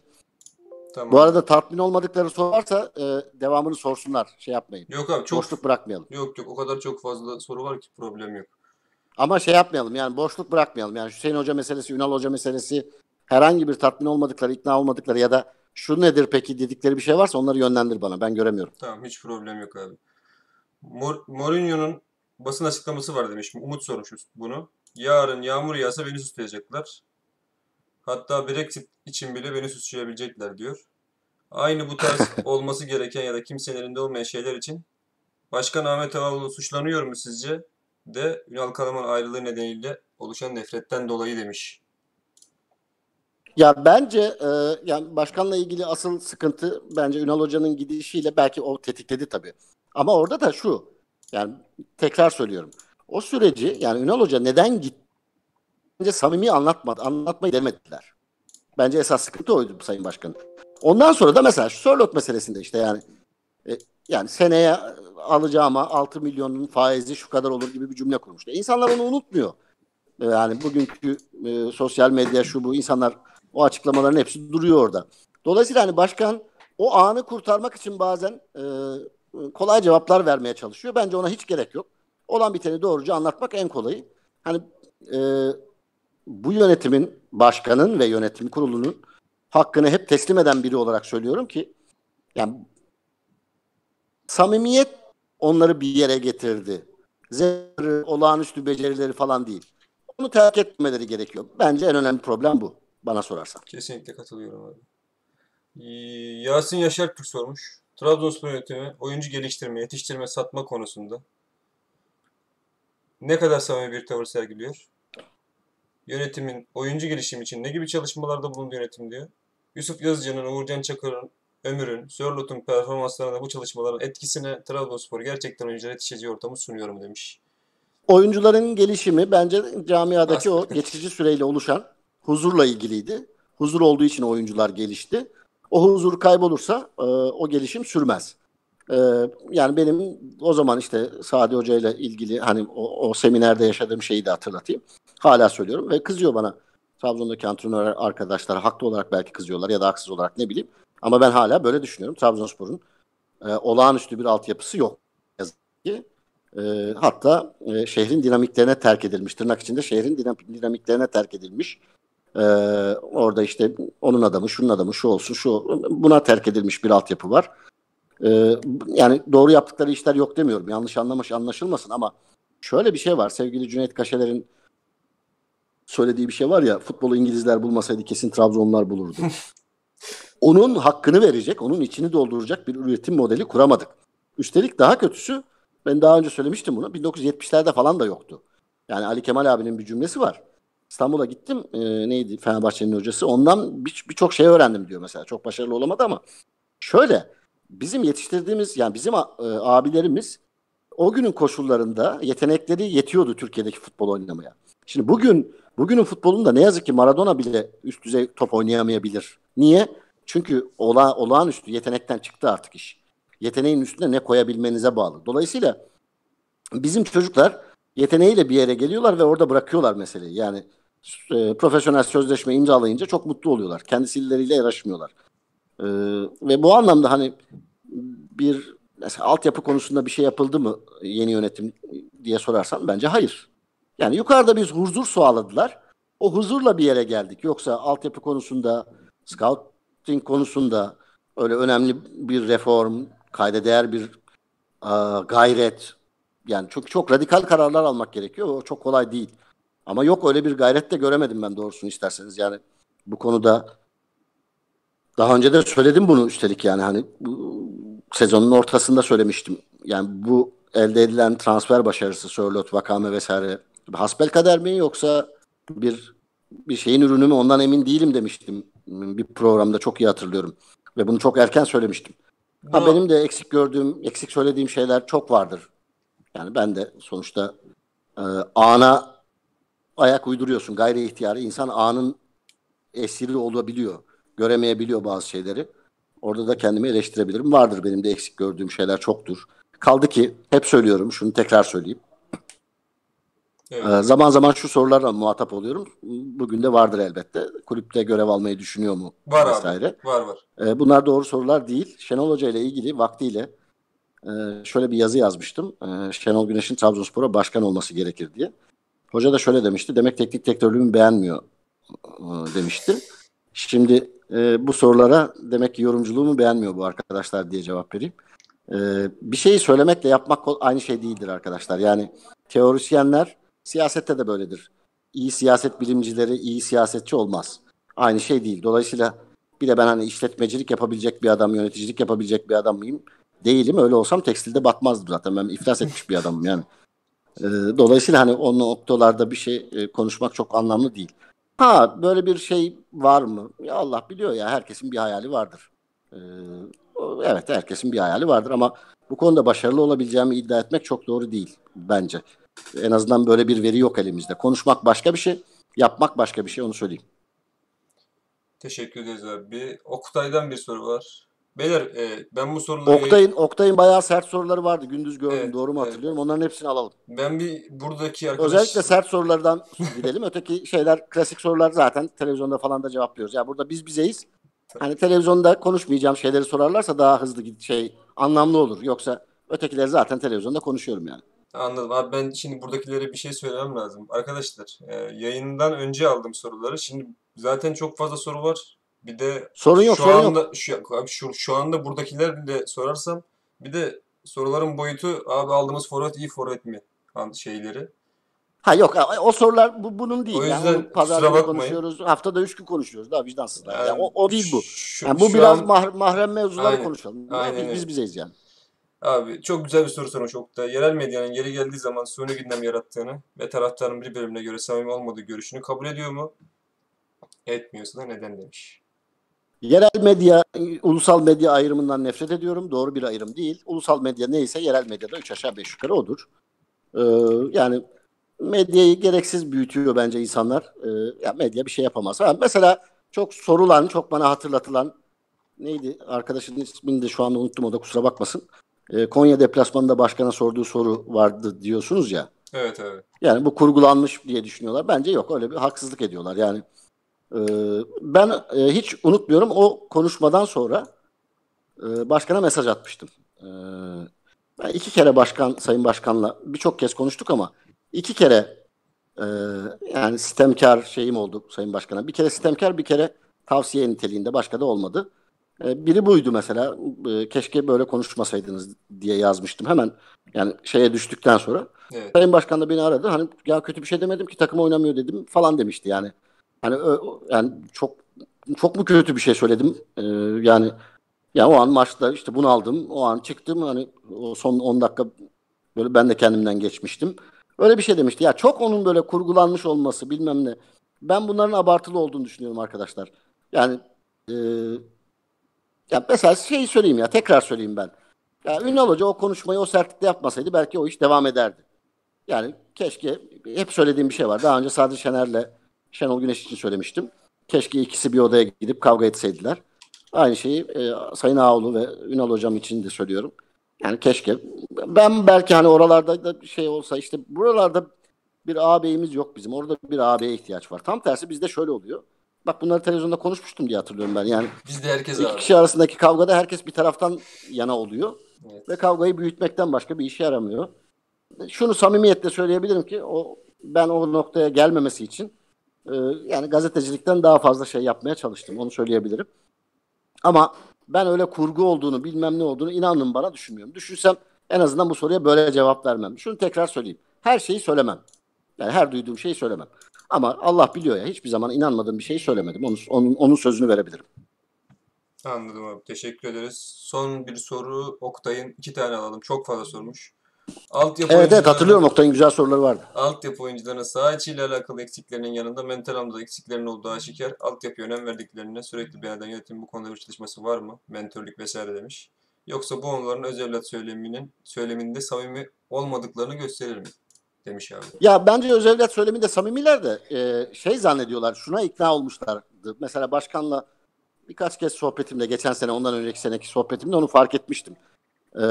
Tamam. Bu arada tatmin olmadıkları sorarsa e, devamını sorsunlar. Şey yapmayın. Yok abi çok Boşluk bırakmayalım. yok yok o kadar çok fazla soru var ki problem yok. Ama şey yapmayalım yani boşluk bırakmayalım. Yani Hüseyin Hoca meselesi, Ünal Hoca meselesi herhangi bir tatmin olmadıkları, ikna olmadıkları ya da şu nedir peki dedikleri bir şey varsa onları yönlendir bana. Ben göremiyorum. Tamam hiç problem yok abi. Mourinho'nun basın açıklaması var demiş. Umut sormuş bunu. Yarın yağmur yağsa beni suçlayacaklar. Hatta Brexit için bile beni suçlayabilecekler diyor. Aynı bu tarz olması gereken ya da kimsenin elinde olmayan şeyler için Başkan Ahmet Ağaoğlu suçlanıyor mu sizce? De Ünal Karaman ayrılığı nedeniyle oluşan nefretten dolayı demiş. Ya bence e, yani başkanla ilgili asıl sıkıntı bence Ünal Hoca'nın gidişiyle belki o tetikledi tabii. Ama orada da şu yani tekrar söylüyorum. O süreci yani Ünal Hoca neden gitti? Bence samimi anlatmadı. Anlatmayı demediler. Bence esas sıkıntı oydu Sayın Başkan. Ondan sonra da mesela Sörlot meselesinde işte yani e, yani seneye alacağıma 6 milyonun faizi şu kadar olur gibi bir cümle kurmuştu. İnsanlar onu unutmuyor. Yani bugünkü e, sosyal medya şu bu insanlar o açıklamaların hepsi duruyor orada. Dolayısıyla hani başkan o anı kurtarmak için bazen e, kolay cevaplar vermeye çalışıyor. Bence ona hiç gerek yok. Olan biteni doğruca anlatmak en kolayı. Hani e, bu yönetimin, başkanın ve yönetim kurulunun hakkını hep teslim eden biri olarak söylüyorum ki yani samimiyet onları bir yere getirdi. Zerri, olağanüstü becerileri falan değil. Onu terk etmeleri gerekiyor. Bence en önemli problem bu. Bana sorarsan. Kesinlikle katılıyorum abi. Ee, Yasin Yaşar Türk sormuş. Trabzonspor yönetimi oyuncu geliştirme, yetiştirme, satma konusunda ne kadar samimi bir tavır sergiliyor? Yönetimin oyuncu gelişimi için ne gibi çalışmalarda bulundu yönetim diyor. Yusuf Yazıcı'nın, Uğurcan Çakır'ın, Ömür'ün, Sörlot'un performanslarına bu çalışmaların etkisine Trabzonspor gerçekten oyunculara yetişeceği ortamı sunuyor mu demiş. Oyuncuların gelişimi bence camiadaki o Aslında. geçici süreyle oluşan huzurla ilgiliydi. Huzur olduğu için oyuncular gelişti. O huzur kaybolursa e, o gelişim sürmez. E, yani benim o zaman işte Sadi Hoca ile ilgili hani o, o seminerde yaşadığım şeyi de hatırlatayım. Hala söylüyorum ve kızıyor bana. Trabzon'daki antrenör arkadaşlar haklı olarak belki kızıyorlar ya da haksız olarak ne bileyim. Ama ben hala böyle düşünüyorum. Trabzonspor'un e, olağanüstü bir altyapısı yok. Ki. E, hatta e, şehrin dinamiklerine terk edilmiş. Tırnak içinde şehrin dinam- dinamiklerine terk edilmiş. E, orada işte onun adamı, şunun adamı, şu olsun, şu buna terk edilmiş bir altyapı var. E, yani doğru yaptıkları işler yok demiyorum. Yanlış anlamış anlaşılmasın ama şöyle bir şey var. Sevgili Cüneyt Kaşeler'in söylediği bir şey var ya futbolu İngilizler bulmasaydı kesin Trabzonlar bulurdu. onun hakkını verecek, onun içini dolduracak bir üretim modeli kuramadık. Üstelik daha kötüsü ben daha önce söylemiştim bunu. 1970'lerde falan da yoktu. Yani Ali Kemal abinin bir cümlesi var. İstanbul'a gittim. e, neydi Fenerbahçe'nin hocası. Ondan bir- birçok şey öğrendim diyor mesela. Çok başarılı olamadı ama şöyle bizim yetiştirdiğimiz yani bizim a- e, abilerimiz o günün koşullarında yetenekleri yetiyordu Türkiye'deki futbol oynamaya. Şimdi bugün bugünün futbolunda ne yazık ki Maradona bile üst düzey top oynayamayabilir. Niye? Çünkü ola, olağanüstü yetenekten çıktı artık iş. Yeteneğin üstüne ne koyabilmenize bağlı. Dolayısıyla bizim çocuklar yeteneğiyle bir yere geliyorlar ve orada bırakıyorlar meseleyi. Yani e, profesyonel sözleşme imzalayınca çok mutlu oluyorlar. Kendisiyle yarışmıyorlar. E, ve bu anlamda hani bir mesela altyapı konusunda bir şey yapıldı mı yeni yönetim diye sorarsan bence hayır. Yani yukarıda biz huzur sağladılar. O huzurla bir yere geldik. Yoksa altyapı konusunda, scouting konusunda öyle önemli bir reform, kayda değer bir aa, gayret. Yani çok çok radikal kararlar almak gerekiyor. O çok kolay değil. Ama yok öyle bir gayret de göremedim ben doğrusunu isterseniz. Yani bu konuda daha önce de söyledim bunu üstelik yani hani bu sezonun ortasında söylemiştim. Yani bu elde edilen transfer başarısı Sörlot, Vakame vesaire hasbel kader mi yoksa bir bir şeyin ürünü mü ondan emin değilim demiştim bir programda çok iyi hatırlıyorum. Ve bunu çok erken söylemiştim. Ha, benim de eksik gördüğüm, eksik söylediğim şeyler çok vardır. Yani ben de sonuçta e, ana ayak uyduruyorsun. Gayri ihtiyarı insan anın esiri olabiliyor. Göremeyebiliyor bazı şeyleri. Orada da kendimi eleştirebilirim. Vardır benim de eksik gördüğüm şeyler çoktur. Kaldı ki hep söylüyorum şunu tekrar söyleyeyim. Evet. Ee, zaman zaman şu sorularla muhatap oluyorum. Bugün de vardır elbette. Kulüpte görev almayı düşünüyor mu? Var vesaire. abi. Var var. Ee, bunlar doğru sorular değil. Şenol Hoca ile ilgili vaktiyle e, şöyle bir yazı yazmıştım. E, Şenol Güneş'in Trabzonspor'a başkan olması gerekir diye. Hoca da şöyle demişti. Demek teknik direktörlüğümü beğenmiyor e, demişti. Şimdi e, bu sorulara demek ki yorumculuğumu beğenmiyor bu arkadaşlar diye cevap vereyim. E, bir şeyi söylemekle yapmak aynı şey değildir arkadaşlar. Yani teorisyenler siyasette de böyledir. İyi siyaset bilimcileri iyi siyasetçi olmaz. Aynı şey değil. Dolayısıyla bir de ben hani işletmecilik yapabilecek bir adam, yöneticilik yapabilecek bir adam mıyım? Değilim. Öyle olsam tekstilde batmazdım zaten. Ben iflas etmiş bir adamım yani. Ee, dolayısıyla hani o noktalarda bir şey e, konuşmak çok anlamlı değil. Ha böyle bir şey var mı? Ya Allah biliyor ya herkesin bir hayali vardır. Ee, evet herkesin bir hayali vardır ama bu konuda başarılı olabileceğimi iddia etmek çok doğru değil bence. En azından böyle bir veri yok elimizde. Konuşmak başka bir şey, yapmak başka bir şey onu söyleyeyim. Teşekkür ederiz abi. Oktay'dan bir soru var. Beyler e, ben bu soruları Oktay'ın Oktay'ın bayağı sert soruları vardı. Gündüz gördüm. Evet, doğru mu evet. hatırlıyorum? Onların hepsini alalım. ben bir buradaki arkadaş Özellikle sert sorulardan gidelim. Öteki şeyler klasik sorular zaten televizyonda falan da cevaplıyoruz. Ya burada biz bizeyiz. Hani televizyonda konuşmayacağım şeyleri sorarlarsa daha hızlı git şey anlamlı olur. Yoksa ötekileri zaten televizyonda konuşuyorum yani. Anladım abi ben şimdi buradakilere bir şey söylemem lazım. Arkadaşlar e, yayından önce aldım soruları. Şimdi zaten çok fazla soru var. Bir de Sorun yok, şu sorun yok. anda şu, abi şu, şu anda buradakiler de sorarsam bir de soruların boyutu abi aldığımız forvet iyi forvet mi? Şeyleri. Ha yok o sorular bu, bunun değil. O yani yüzden onu pazar kusura günü bakmayın. konuşuyoruz. Haftada üç gün konuşuyoruz. Daha vicdansızlar. Yani Yani o, o değil bu. Şu, Yani bu biraz an- mah- mahrem mevzuları Aynen, konuşalım. aynen biz, biz bizeyiz yani. Abi çok güzel bir soru sormuş Oktay. Yerel medyanın yeri geldiği zaman suni gündem yarattığını ve taraftarın bir bölümüne göre samimi olmadığı görüşünü kabul ediyor mu? Etmiyorsa da neden demiş. Yerel medya, ulusal medya ayrımından nefret ediyorum. Doğru bir ayrım değil. Ulusal medya neyse yerel medyada üç aşağı beş yukarı odur. Ee, yani medyayı gereksiz büyütüyor bence insanlar. Ee, ya medya bir şey yapamaz. Ha, mesela çok sorulan, çok bana hatırlatılan neydi? Arkadaşın ismini de şu anda unuttum o da kusura bakmasın. Ee, Konya deplasmanında başkana sorduğu soru vardı diyorsunuz ya. Evet evet. Yani bu kurgulanmış diye düşünüyorlar. Bence yok. Öyle bir haksızlık ediyorlar. Yani ben e, hiç unutmuyorum o konuşmadan sonra e, başkana mesaj atmıştım. E, ben iki kere başkan, sayın başkanla birçok kez konuştuk ama iki kere e, yani sistemkar şeyim oldu sayın başkana. Bir kere sistemkar, bir kere tavsiye niteliğinde başka da olmadı. Biri buydu mesela. Keşke böyle konuşmasaydınız diye yazmıştım hemen. Yani şeye düştükten sonra. Evet. Sayın Başkan da beni aradı. Hani ya kötü bir şey demedim ki takım oynamıyor dedim falan demişti yani. Hani yani çok çok mu kötü bir şey söyledim? Ee, yani ya o an maçta işte bunu aldım. O an çıktım hani o son 10 dakika böyle ben de kendimden geçmiştim. Öyle bir şey demişti. Ya çok onun böyle kurgulanmış olması bilmem ne. Ben bunların abartılı olduğunu düşünüyorum arkadaşlar. Yani e, ya mesela şeyi söyleyeyim ya tekrar söyleyeyim ben. Ya Ünal Hoca o konuşmayı o sertlikte yapmasaydı belki o iş devam ederdi. Yani keşke hep söylediğim bir şey var. Daha önce Sadri Şener'le Şenol Güneş için söylemiştim. Keşke ikisi bir odaya gidip kavga etseydiler. Aynı şeyi e, Sayın Ağoğlu ve Ünal Hocam için de söylüyorum. Yani keşke. Ben belki hani oralarda da bir şey olsa işte buralarda bir ağabeyimiz yok bizim. Orada bir ağabeye ihtiyaç var. Tam tersi bizde şöyle oluyor. Bak bunları televizyonda konuşmuştum diye hatırlıyorum ben. Yani Bizde herkes iki abi. kişi arasındaki kavgada herkes bir taraftan yana oluyor Evet. ve kavgayı büyütmekten başka bir işe yaramıyor. Şunu samimiyetle söyleyebilirim ki o ben o noktaya gelmemesi için e, yani gazetecilikten daha fazla şey yapmaya çalıştım. Onu söyleyebilirim. Ama ben öyle kurgu olduğunu bilmem ne olduğunu inanın bana düşünmüyorum. Düşünsem en azından bu soruya böyle cevap vermem. Şunu tekrar söyleyeyim. Her şeyi söylemem. Yani her duyduğum şeyi söylemem. Ama Allah biliyor ya hiçbir zaman inanmadığım bir şeyi söylemedim. Onun, onun, onun sözünü verebilirim. Anladım abi. Teşekkür ederiz. Son bir soru Oktay'ın iki tane alalım. Çok fazla sormuş. Altyapı Evet evet oyuncularına- hatırlıyorum Oktay'ın güzel soruları vardı. Altyapı oyuncularının saha içiyle alakalı eksiklerinin yanında mental anlamda eksiklerinin olduğu aşikar. Altyapıya önem verdiklerine sürekli bir yerden yönetim bu konuda bir çalışması var mı? Mentörlük vesaire demiş. Yoksa bu onların öz evlat söyleminin söyleminde samimi olmadıklarını gösterir mi? demiş abi. Ya bence özel söyleminde samimiler de e, şey zannediyorlar. Şuna ikna olmuşlardı. Mesela başkanla birkaç kez sohbetimde geçen sene ondan önceki seneki sohbetimde onu fark etmiştim. E,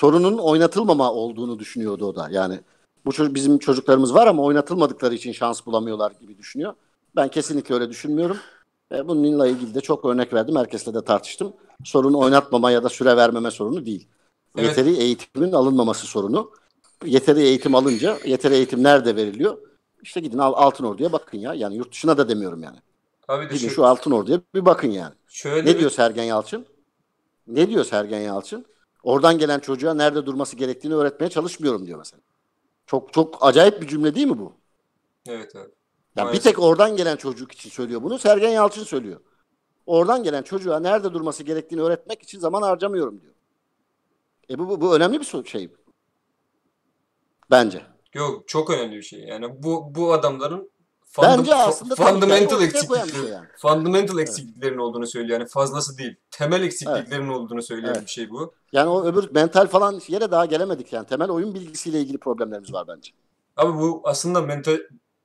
sorunun oynatılmama olduğunu düşünüyordu o da. Yani bu çocuk, bizim çocuklarımız var ama oynatılmadıkları için şans bulamıyorlar gibi düşünüyor. Ben kesinlikle öyle düşünmüyorum. E, bununla ilgili de çok örnek verdim. Herkesle de tartıştım. Sorun oynatmama ya da süre vermeme sorunu değil. Evet. Yeteri eğitimin alınmaması sorunu. Yeteri eğitim alınca, yeteri eğitim nerede veriliyor? İşte gidin Al- Altın Ordu'ya bakın ya. Yani yurt dışına da demiyorum yani. Abi de Gidin şu, şu Altın Ordu'ya bir bakın yani. şöyle Ne bir- diyor Sergen Yalçın? Ne diyor Sergen Yalçın? Oradan gelen çocuğa nerede durması gerektiğini öğretmeye çalışmıyorum diyor mesela. Çok çok acayip bir cümle değil mi bu? Evet abi. Ya bir tek oradan gelen çocuk için söylüyor bunu. Sergen Yalçın söylüyor. Oradan gelen çocuğa nerede durması gerektiğini öğretmek için zaman harcamıyorum diyor. E bu, bu, bu önemli bir şey. Bence. Yok çok önemli bir şey. Yani bu bu adamların Bence aslında fundamental eksiklikleri, şey yani. fundamental eksikliklerin olduğunu söylüyor. Yani fazlası değil. Temel eksikliklerin olduğunu söyleyen Evet. bir şey bu. Yani o öbür mental falan yere daha gelemedik yani. Temel oyun bilgisiyle ilgili problemlerimiz var bence. Abi bu aslında mental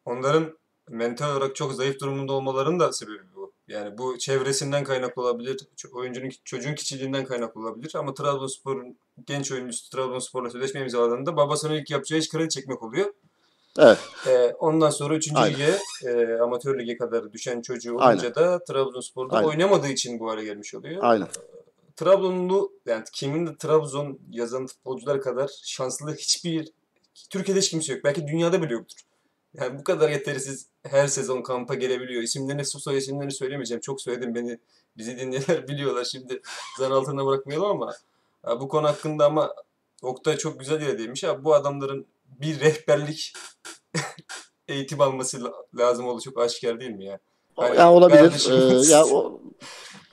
onların mental olarak çok zayıf durumunda olmalarının da sebebi bu. Yani bu çevresinden kaynaklı olabilir, oyuncunun çocuğun kişiliğinden kaynaklı olabilir ama Trabzonspor'un genç oyuncusu Trabzonspor'la sözleşme imzaladığında babasının ilk yapacağı iş kredi çekmek oluyor. Evet. Ee, ondan sonra 3. Aynen. lige, e, amatör lige kadar düşen çocuğu olunca Aynen. da Trabzonspor'da Aynen. oynamadığı için bu hale gelmiş oluyor. Aynen. Trabzonlu yani kimin de Trabzon yazan futbolcular kadar şanslı hiçbir Türkiye'de hiç kimse yok. Belki dünyada bile yoktur. Yani bu kadar yetersiz her sezon kampa gelebiliyor. İsimlerini, soy isimlerini söylemeyeceğim. Çok söyledim beni. Bizi dinleyenler biliyorlar. Şimdi zan altına bırakmayalım ama ha, bu konu hakkında ama Oktay çok güzel yere değinmiş. Ha, bu adamların bir rehberlik eğitim alması la- lazım olduğu çok aşikar değil mi ya? Hani ya olabilir. Ee, ya o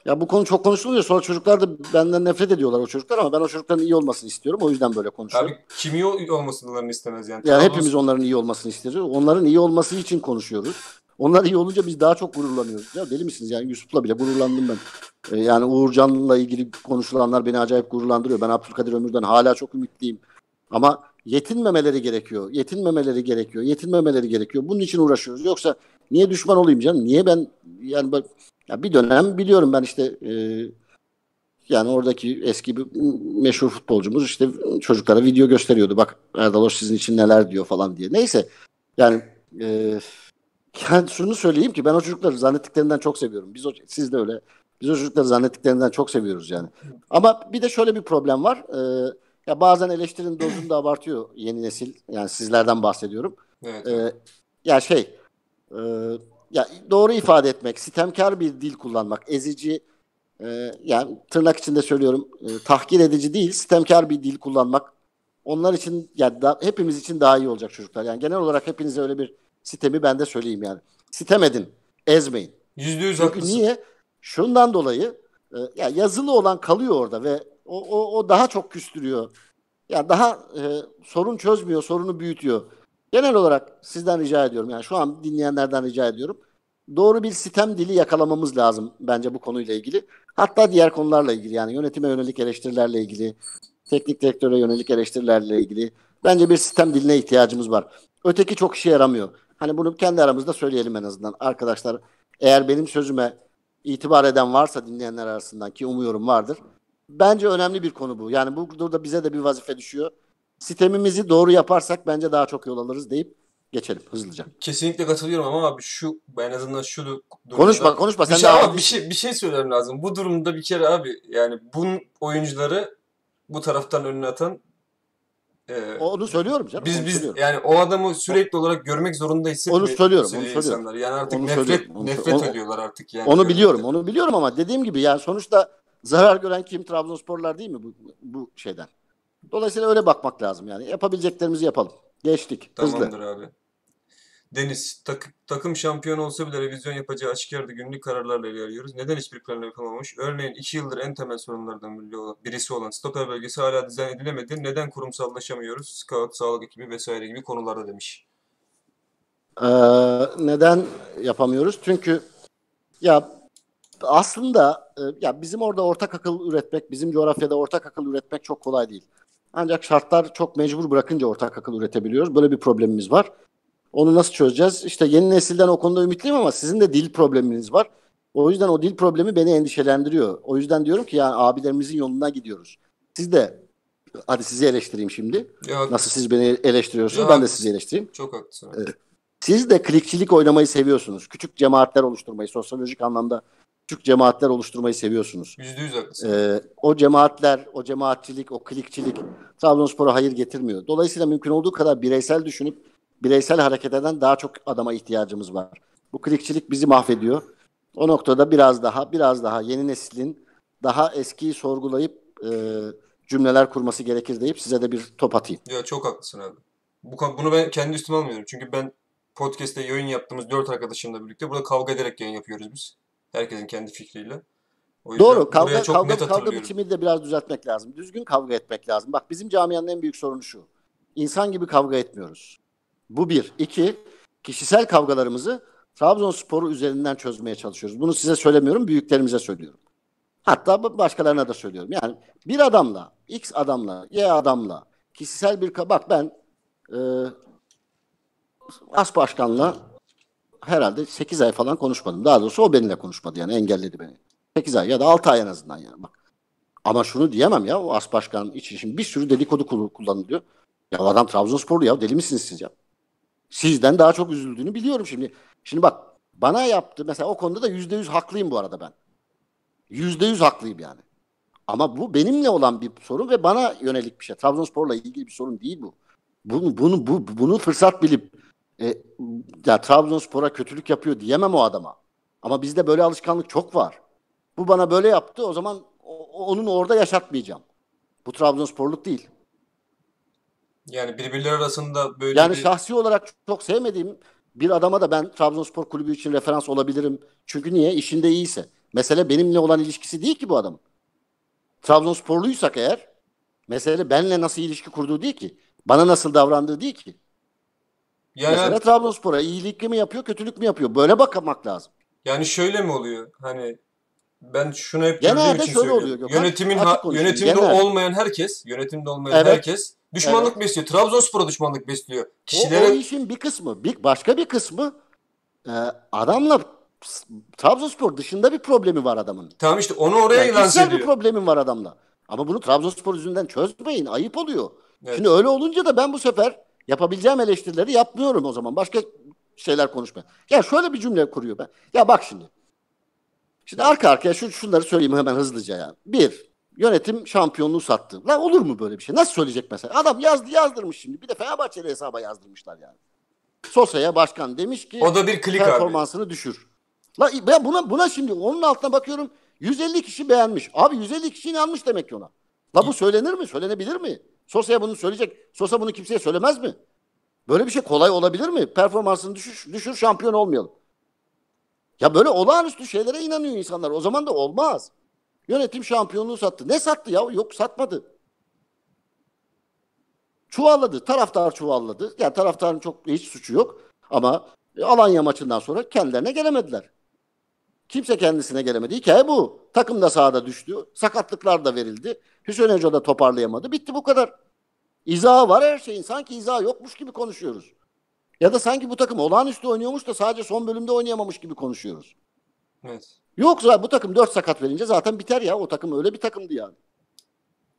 ya bu konu çok konuşuluyor. Sonra çocuklar da benden nefret ediyorlar o çocuklar ama ben o çocukların iyi olmasını istiyorum. O yüzden böyle konuşuyorum. Abi kim iyi ol- olmasını istemez yani. Yani hepimiz onların iyi olmasını istiyoruz. Onların iyi olması için konuşuyoruz. Onlar iyi olunca biz daha çok gururlanıyoruz. Ya deli misiniz? Yani Yusuf'la bile gururlandım ben. Ee, yani Uğurcan'la ilgili konuşulanlar beni acayip gururlandırıyor. Ben Abdülkadir Ömür'den hala çok ümitliyim. Ama yetinmemeleri gerekiyor. Yetinmemeleri gerekiyor. Yetinmemeleri gerekiyor. Bunun için uğraşıyoruz. Yoksa niye düşman olayım canım? Niye ben yani ben, ya bir dönem biliyorum ben işte e, yani oradaki eski bir meşhur futbolcumuz işte çocuklara video gösteriyordu. Bak Erdal Hoş sizin için neler diyor falan diye. Neyse yani e, yani şunu söyleyeyim ki ben o çocukları zannettiklerinden çok seviyorum. Biz o, siz de öyle. Biz o çocukları zannettiklerinden çok seviyoruz yani. Ama bir de şöyle bir problem var. E, ya bazen eleştirinin dozunu da abartıyor yeni nesil. Yani sizlerden bahsediyorum. Evet. Ee, ya şey e, ya doğru ifade etmek, sitemkar bir dil kullanmak, ezici e, yani tırnak içinde söylüyorum e, tahkir edici değil, sitemkar bir dil kullanmak onlar için yani da, hepimiz için daha iyi olacak çocuklar. Yani genel olarak hepinize öyle bir sitemi ben de söyleyeyim yani. Sitem edin, ezmeyin. Yüzde yüz haklısın. niye? Şundan dolayı e, ya yazılı olan kalıyor orada ve o, o, o daha çok küstürüyor. Ya daha e, sorun çözmüyor, sorunu büyütüyor. Genel olarak sizden rica ediyorum. Yani şu an dinleyenlerden rica ediyorum. Doğru bir sistem dili yakalamamız lazım bence bu konuyla ilgili. Hatta diğer konularla ilgili yani yönetime yönelik eleştirilerle ilgili, teknik direktöre yönelik eleştirilerle ilgili. Bence bir sistem diline ihtiyacımız var. Öteki çok işe yaramıyor. Hani bunu kendi aramızda söyleyelim en azından. Arkadaşlar eğer benim sözüme itibar eden varsa dinleyenler arasından ki umuyorum vardır. Bence önemli bir konu bu. Yani bu burada bize de bir vazife düşüyor. Sistemimizi doğru yaparsak bence daha çok yol alırız deyip geçelim hızlıca. Kesinlikle katılıyorum ama abi şu en azından şu durumda Konuşma konuşma bir sen şey, de ama bir şey bir şey söylemem lazım. Bu durumda bir kere abi yani bunun oyuncuları bu taraftan önüne atan e, onu söylüyorum canım. biz biz söylüyorum. yani o adamı sürekli olarak görmek zorunda hissetmiyor. Onu söylüyorum, söylüyor onu söylüyorum. insanlar. Yani artık Onu nefret söylüyorum, onu- nefret onu- ediyorlar artık yani. Onu biliyorum, onu biliyorum ama dediğim gibi yani sonuçta zarar gören kim Trabzonsporlar değil mi bu, bu şeyden? Dolayısıyla öyle bakmak lazım yani. Yapabileceklerimizi yapalım. Geçtik. Hızlı. Tamamdır abi. Deniz, tak- takım şampiyon olsa bile revizyon yapacağı aşikardı günlük kararlarla ilerliyoruz. Neden hiçbir plan yapılmamış? Örneğin iki yıldır en temel sorunlardan biri olan- birisi olan stoper bölgesi hala dizayn edilemedi. Neden kurumsallaşamıyoruz? Scout, sağlık ekibi vesaire gibi konularda demiş. Ee, neden yapamıyoruz? Çünkü ya aslında e, ya bizim orada ortak akıl üretmek, bizim coğrafyada ortak akıl üretmek çok kolay değil. Ancak şartlar çok mecbur bırakınca ortak akıl üretebiliyoruz. Böyle bir problemimiz var. Onu nasıl çözeceğiz? İşte yeni nesilden o konuda ümitliyim ama sizin de dil probleminiz var. O yüzden o dil problemi beni endişelendiriyor. O yüzden diyorum ki yani abilerimizin yoluna gidiyoruz. Siz de hadi sizi eleştireyim şimdi. Ya, Nasıl siz beni eleştiriyorsunuz Ya, ben de sizi eleştireyim. Çok haklısın. Evet. Siz de klikçilik oynamayı seviyorsunuz. Küçük cemaatler oluşturmayı, sosyolojik anlamda küçük cemaatler oluşturmayı seviyorsunuz. Yüzde yüz haklısın. Ee, o cemaatler, o cemaatçilik, o klikçilik Trabzonspor'a hayır getirmiyor. Dolayısıyla mümkün olduğu kadar bireysel düşünüp bireysel hareket eden daha çok adama ihtiyacımız var. Bu klikçilik bizi mahvediyor. O noktada biraz daha, biraz daha yeni neslin daha eskiyi sorgulayıp e, cümleler kurması gerekir deyip size de bir top atayım. Ya çok haklısın abi. Bu, bunu ben kendi üstüme almıyorum. Çünkü ben podcast'te yayın yaptığımız dört arkadaşımla birlikte burada kavga ederek yayın yapıyoruz biz. Herkesin kendi fikriyle. O yüzden Doğru. Kavga, çok kavga, net kavga biçimini de biraz düzeltmek lazım. Düzgün kavga etmek lazım. Bak bizim camianın en büyük sorunu şu. İnsan gibi kavga etmiyoruz. Bu bir. İki, kişisel kavgalarımızı Trabzonspor'u üzerinden çözmeye çalışıyoruz. Bunu size söylemiyorum, büyüklerimize söylüyorum. Hatta başkalarına da söylüyorum. Yani bir adamla, X adamla, Y adamla kişisel bir... Bak ben e, As Başkan'la herhalde 8 ay falan konuşmadım. Daha doğrusu o benimle konuşmadı yani engelledi beni. 8 ay ya da 6 ay en azından yani bak. Ama şunu diyemem ya o as başkanın için şimdi bir sürü dedikodu kul- kullanılıyor. Ya adam Trabzonsporlu ya deli misiniz siz ya? Sizden daha çok üzüldüğünü biliyorum şimdi. Şimdi bak bana yaptı mesela o konuda da yüzde yüz haklıyım bu arada ben. Yüzde yüz haklıyım yani. Ama bu benimle olan bir sorun ve bana yönelik bir şey. Trabzonspor'la ilgili bir sorun değil bu. Bunu bunu bu bunu fırsat bilip e, ya Trabzonspor'a kötülük yapıyor diyemem o adama. Ama bizde böyle alışkanlık çok var. Bu bana böyle yaptı o zaman onun orada yaşatmayacağım. Bu Trabzonsporluk değil. Yani birbirleri arasında böyle Yani bir... şahsi olarak çok sevmediğim bir adama da ben Trabzonspor kulübü için referans olabilirim. Çünkü niye? İşinde iyiyse. Mesele benimle olan ilişkisi değil ki bu adamın. Trabzonsporluysak eğer mesele benle nasıl ilişki kurduğu değil ki. Bana nasıl davrandığı değil ki. Yani, Mesela Trabzonspor'a iyilik mi yapıyor, kötülük mü yapıyor? Böyle bakmak lazım. yani şöyle mi oluyor? Hani ben şunu hep gördüğüm için söylüyorum. oluyor Gökhan. Yönetimin ha- yönetimde Genel. olmayan herkes, yönetimde olmayan Evet. herkes düşmanlık besliyor. Trabzonspor'a düşmanlık besliyor. O, Kişilere o işin bir kısmı. Bir, başka bir kısmı e, adamla Trabzonspor dışında bir problemi var adamın. tamam işte onu oraya Yani lanse kişisel bir ediyor. problemim var adamla. Ama bunu Trabzonspor yüzünden çözmeyin. Ayıp oluyor. Evet. Şimdi öyle olunca da ben bu sefer yapabileceğim eleştirileri yapmıyorum o zaman. Başka şeyler konuşma. Ya şöyle bir cümle kuruyor ben. Ya bak şimdi. Şimdi arka arkaya şu, şunları söyleyeyim hemen hızlıca ya. Bir, yönetim şampiyonluğu sattı. Lan olur mu böyle bir şey? Nasıl söyleyecek mesela? Adam yazdı yazdırmış şimdi. Bir de Fenerbahçeli hesaba yazdırmışlar yani. Sosya'ya başkan demiş ki O da bir klik abi. performansını düşür. La ben buna buna şimdi onun altına bakıyorum 150 kişi beğenmiş. Abi 150 kişi inanmış demek ki ona. La bu söylenir mi? Söylenebilir mi? Sosya'ya bunu söyleyecek. Sosa bunu kimseye söylemez mi? Böyle bir şey kolay olabilir mi? Performansını düşür, düşür şampiyon olmayalım. Ya böyle olağanüstü şeylere inanıyor insanlar. O zaman da olmaz. Yönetim şampiyonluğu sattı. Ne sattı ya? Yok satmadı. Çuvalladı. Taraftar çuvalladı. Yani taraftarın çok hiç suçu yok. Ama Alanya maçından sonra kendilerine gelemediler. Kimse kendisine gelemedi. Hikaye bu. Takım da sahada düştü. Sakatlıklar da verildi. Hüseyin Hoca da toparlayamadı. Bitti bu kadar. İzahı var her şeyin. Sanki izahı yokmuş gibi konuşuyoruz. Ya da sanki bu takım olağanüstü oynuyormuş da sadece son bölümde oynayamamış gibi konuşuyoruz. Evet. Yoksa bu takım 4 sakat verince zaten biter ya. O takım öyle bir takımdı yani.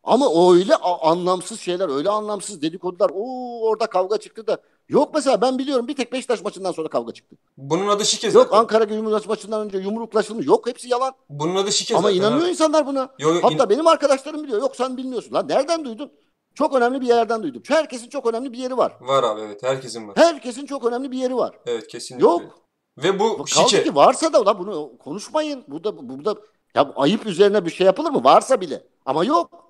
Ama öyle anlamsız şeyler, öyle anlamsız dedikodular. Oo orada kavga çıktı da. Yok mesela ben biliyorum bir tek Beşiktaş maçından sonra kavga çıktı. Bunun adı şike Yok zaten. Ankara Gücü maçından önce yumruklaşılmış. Yok hepsi yalan. Bunun adı şike Ama zaten inanıyor abi. insanlar buna. Yo, yo, Hatta in- benim arkadaşlarım biliyor. Yok sen bilmiyorsun. Lan nereden duydun? Çok önemli bir yerden duydum. Herkesin çok önemli bir yeri var. Var abi evet herkesin var. Herkesin çok önemli bir yeri var. Evet kesinlikle. Yok. Ve bu Kaldı şike. ki varsa da ulan bunu konuşmayın. Burada burada ya bu ayıp üzerine bir şey yapılır mı? Varsa bile. Ama yok.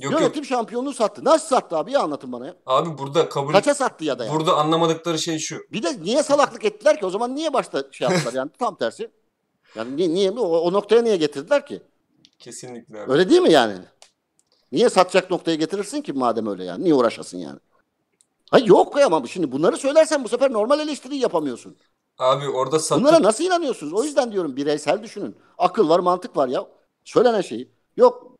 Yok yok. Yönetim şampiyonluğu sattı. Nasıl sattı abi? İyi anlatın bana ya. Abi burada kabul Kaça sattı ya da ya? burada anlamadıkları şey şu. Bir de niye salaklık ettiler ki? O zaman niye başta şey yaptılar? Yani tam tersi. Yani niye, niye o, o noktaya niye getirdiler ki? Kesinlikle abi. Öyle değil mi yani? Niye satacak noktaya getirirsin ki madem öyle yani? Niye uğraşasın yani? Hayır yok ya ama şimdi bunları söylersen bu sefer normal eleştiriyi yapamıyorsun. Abi orada sattık. Bunlara nasıl inanıyorsunuz? O yüzden diyorum bireysel düşünün. Akıl var, mantık var ya. Söylenen şeyi. Yok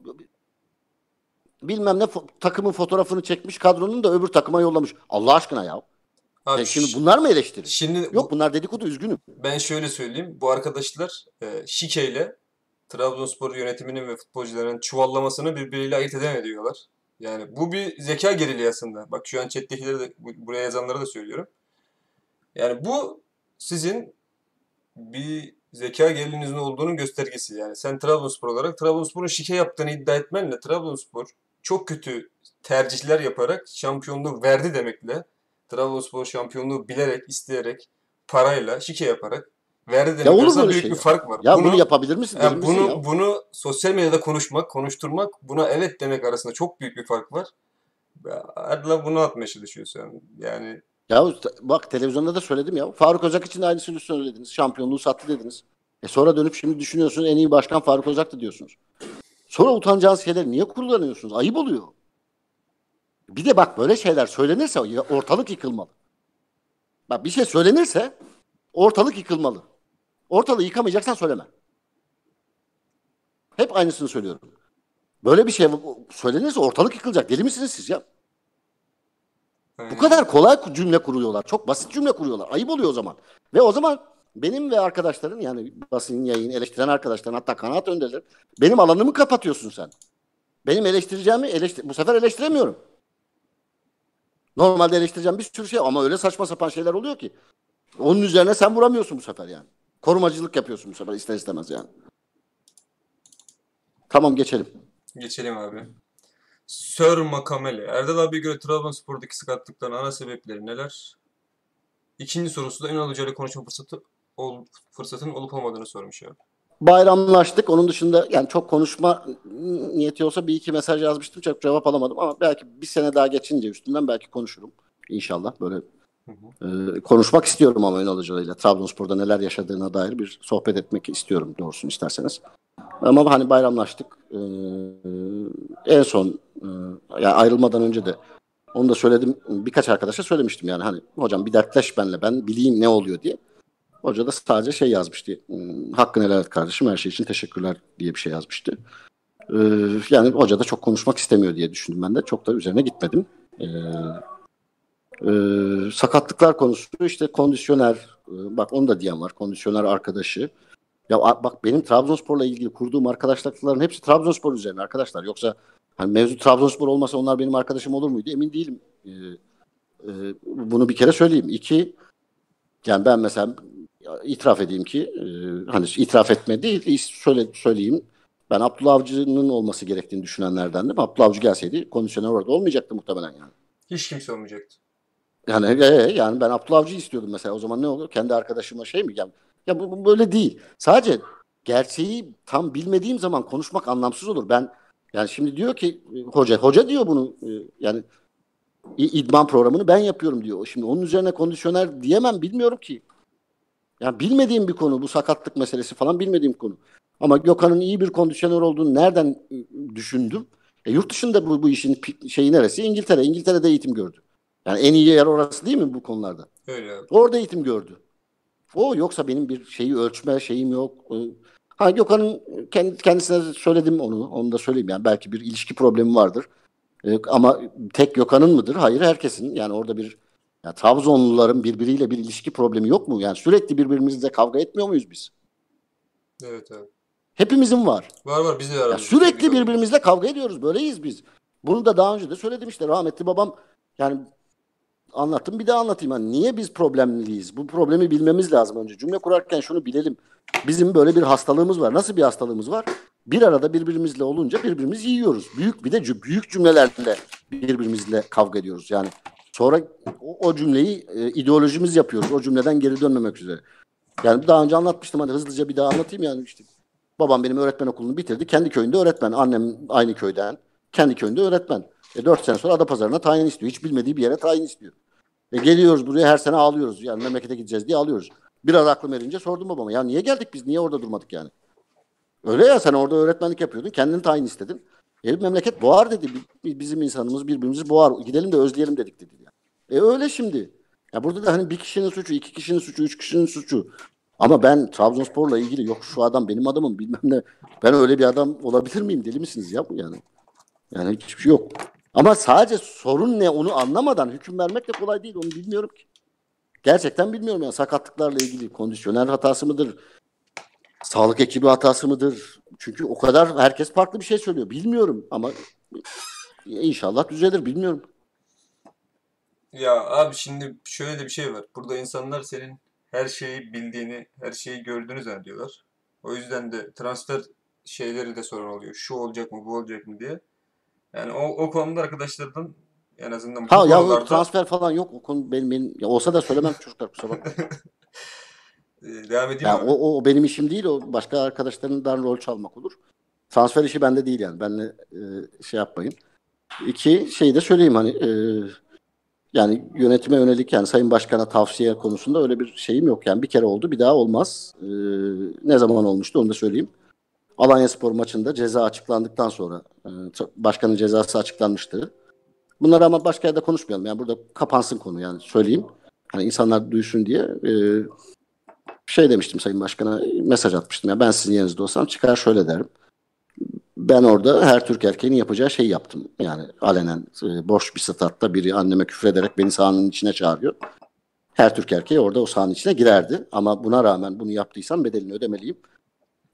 bilmem ne fo- takımın fotoğrafını çekmiş kadronun da öbür takıma yollamış. Allah aşkına ya. Abi Ya şimdi bunlar mı eleştiri? şimdi Yok bunlar dedikodu üzgünüm. ben şöyle söyleyeyim. Bu arkadaşlar e, şikeyle Trabzonspor yönetiminin ve futbolcuların çuvallamasını birbiriyle ayırt edemediyorlar. Yani bu bir zeka geriliği aslında. Bak şu an chat'tekileri de bu- buraya yazanlara da söylüyorum. Yani bu sizin bir zeka geriliğinizin olduğunun göstergesi. Yani sen Trabzonspor olarak Trabzonspor'un şike yaptığını iddia etmenle Trabzonspor çok kötü tercihler yaparak şampiyonluğu verdi demekle Trabzonspor şampiyonluğu bilerek, isteyerek, parayla, şike yaparak verdi demek arasında büyük şey bir ya. fark var. Ya Bunu- bunu, yapabilir misin? yani Bilir misin bunu ya? bunu sosyal medyada konuşmak, konuşturmak, buna evet demek arasında çok büyük bir fark var. Erdal bunu atmaya çalışıyor sen. Yani Ya bak televizyonda da söyledim ya. Faruk Özak için de aynısını söylediniz. Şampiyonluğu sattı dediniz. E sonra dönüp şimdi düşünüyorsunuz en iyi başkan Faruk Özak'tı diyorsunuz. Sonra utanacağınız şeyler niye kullanıyorsunuz? Ayıp oluyor. Bir de bak böyle şeyler söylenirse ortalık yıkılmalı. Bak bir şey söylenirse ortalık yıkılmalı. Ortalığı yıkamayacaksan söyleme. Hep aynısını söylüyorum. Böyle bir şey söylenirse ortalık yıkılacak. Deli misiniz siz ya? Bu kadar kolay cümle kuruyorlar. Çok basit cümle kuruyorlar. Ayıp oluyor o zaman. Ve o zaman benim ve arkadaşların yani basın yayın eleştiren arkadaşların hatta kanaat önderler benim alanımı kapatıyorsun sen. Benim eleştireceğimi eleştir bu sefer eleştiremiyorum. Normalde eleştireceğim bir sürü şey ama öyle saçma sapan şeyler oluyor ki. Onun üzerine sen vuramıyorsun bu sefer yani. Korumacılık yapıyorsun bu sefer ister istemez yani. Tamam geçelim. Geçelim abi. Sir Makamele. Erdal abiye göre Trabzonspor'daki sakatlıkların ana sebepleri neler? İkinci sorusu da Ünal Hoca ile konuşma fırsatı ol, fırsatın olup olmadığını sormuş abi. Bayramlaştık. Onun dışında yani çok konuşma niyeti olsa bir iki mesaj yazmıştım. Çok cevap alamadım ama belki bir sene daha geçince üstünden belki konuşurum. İnşallah böyle Hı hı. e, konuşmak istiyorum ama Ünal Hoca ile Trabzonspor'da neler yaşadığına dair bir sohbet etmek istiyorum doğrusunu isterseniz. Ama hani bayramlaştık. E, en son e, yani ayrılmadan önce de onu da söyledim. Birkaç arkadaşa söylemiştim yani hani hocam bir dertleş benle ben bileyim ne oluyor diye. Hoca da sadece şey yazmıştı. "Hmm, Hakkını helal et kardeşim her şey için teşekkürler diye bir şey yazmıştı. Ee, yani hoca da çok konuşmak istemiyor diye düşündüm ben de. Çok da üzerine gitmedim. Ee, e, sakatlıklar konusu işte kondisyoner e, bak onu da diyen var. Kondisyoner arkadaşı. Ya bak benim Trabzonspor'la ilgili kurduğum arkadaşlıkların hepsi Trabzonspor üzerine arkadaşlar. Yoksa hani mevzu Trabzonspor olmasa onlar benim arkadaşım olur muydu? Emin değilim. Ee, e, bunu bir kere söyleyeyim. İki yani ben mesela itiraf edeyim ki e, hani itiraf etme değil söyle söyleyeyim. Ben Abdullah Avcı'nın olması gerektiğini düşünenlerdendim. Abdullah Avcı gelseydi kondisyoner orada olmayacaktı muhtemelen yani. Hiç kimse olmayacaktı. Yani e, yani ben Abdullah Avcı istiyordum mesela. O zaman ne olur? Kendi arkadaşıma şey mi? Ya, ya bu, bu böyle değil. Sadece gerçeği tam bilmediğim zaman konuşmak anlamsız olur. Ben yani şimdi diyor ki e, hoca hoca diyor bunu e, yani idman programını ben yapıyorum diyor. Şimdi onun üzerine kondisyoner diyemem bilmiyorum ki. Yani bilmediğim bir konu bu sakatlık meselesi falan bilmediğim konu. Ama Gökhan'ın iyi bir kondisyoner olduğunu nereden e, düşündüm? E, yurt dışında bu, bu işin şeyi neresi? İngiltere. İngiltere'de eğitim gördü. Yani en iyi yer orası değil mi bu konularda? Öyle. Orada eğitim gördü. O yoksa benim bir şeyi ölçme şeyim yok. Ha Gökhan'ın kendi, kendisine söyledim onu. Onu da söyleyeyim yani belki bir ilişki problemi vardır. Ama tek Gökhan'ın mıdır? Hayır herkesin. Yani orada bir ya Trabzonluların birbiriyle bir ilişki problemi yok mu? Yani sürekli birbirimizle kavga etmiyor muyuz biz? Evet abi. Hepimizin var. Var var biz de Ya aramızda. sürekli birbirimizle kavga ediyoruz. Böyleyiz biz. Bunu da daha önce de söyledim işte rahmetli babam yani anlattım bir daha anlatayım. Yani niye biz problemliyiz? Bu problemi bilmemiz lazım önce. Cümle kurarken şunu bilelim. Bizim böyle bir hastalığımız var. Nasıl bir hastalığımız var? Bir arada birbirimizle olunca birbirimizi yiyoruz. Büyük bir de büyük cümlelerle birbirimizle kavga ediyoruz. Yani sonra o, o cümleyi e, ideolojimiz yapıyoruz. O cümleden geri dönmemek üzere. Yani daha önce anlatmıştım. Hadi hızlıca bir daha anlatayım yani işte. Babam benim öğretmen okulunu bitirdi. Kendi köyünde öğretmen. Annem aynı köyden. Kendi köyünde öğretmen. E 4 sene sonra Adapazarı'na tayin istiyor. Hiç bilmediği bir yere tayin istiyor. E geliyoruz buraya her sene ağlıyoruz. Yani memlekete gideceğiz diye ağlıyoruz. Biraz aklım erince sordum babama. Ya niye geldik biz? Niye orada durmadık yani? Öyle ya sen orada öğretmenlik yapıyordun. Kendin tayin istedin. E memleket boğar dedi. Bi- Bizim insanımız birbirimizi boğar. Gidelim de özleyelim dedik dedi. E öyle şimdi. Ya burada da hani bir kişinin suçu, iki kişinin suçu, üç kişinin suçu. Ama ben Trabzonspor'la ilgili yok şu adam benim adamım bilmem ne. Ben öyle bir adam olabilir miyim? Deli misiniz ya bu yani? Yani hiçbir şey yok. Ama sadece sorun ne onu anlamadan hüküm vermek de kolay değil. Onu bilmiyorum ki. Gerçekten bilmiyorum yani sakatlıklarla ilgili kondisyoner hatası mıdır? Sağlık ekibi hatası mıdır? Çünkü o kadar herkes farklı bir şey söylüyor. Bilmiyorum ama inşallah düzelir bilmiyorum. Ya abi şimdi şöyle de bir şey var. Burada insanlar senin her şeyi bildiğini, her şeyi gördüğünü zannediyorlar. O yüzden de transfer şeyleri de sorun oluyor. Şu olacak mı, bu olacak mı diye. Yani o, o konuda arkadaşlardan en azından bu Ha ya konularda transfer falan yok. O konu benim, benim ya olsa da söylemem çocuklar kusura bakmayın. e, devam edeyim Ya abi. o, o benim işim değil. O başka arkadaşlarından rol çalmak olur. Transfer işi bende değil yani. Benle e, şey yapmayın. İki şey de söyleyeyim hani e, yani yönetime yönelik yani Sayın Başkan'a tavsiye konusunda öyle bir şeyim yok. Yani bir kere oldu bir daha olmaz. E, ne zaman olmuştu onu da söyleyeyim. Alanya Spor maçında ceza açıklandıktan sonra e, başkanın cezası açıklanmıştı. Bunları ama başka yerde konuşmayalım. Yani burada kapansın konu yani söyleyeyim. Hani insanlar duysun diye. E, şey demiştim Sayın Başkan'a mesaj atmıştım. Ya ben sizin yerinizde olsam çıkar şöyle derim. Ben orada her Türk erkeğinin yapacağı şeyi yaptım. Yani alenen e, boş bir statta biri anneme küfrederek beni sahanın içine çağırıyor. Her Türk erkeği orada o sahanın içine girerdi. Ama buna rağmen bunu yaptıysam bedelini ödemeliyim.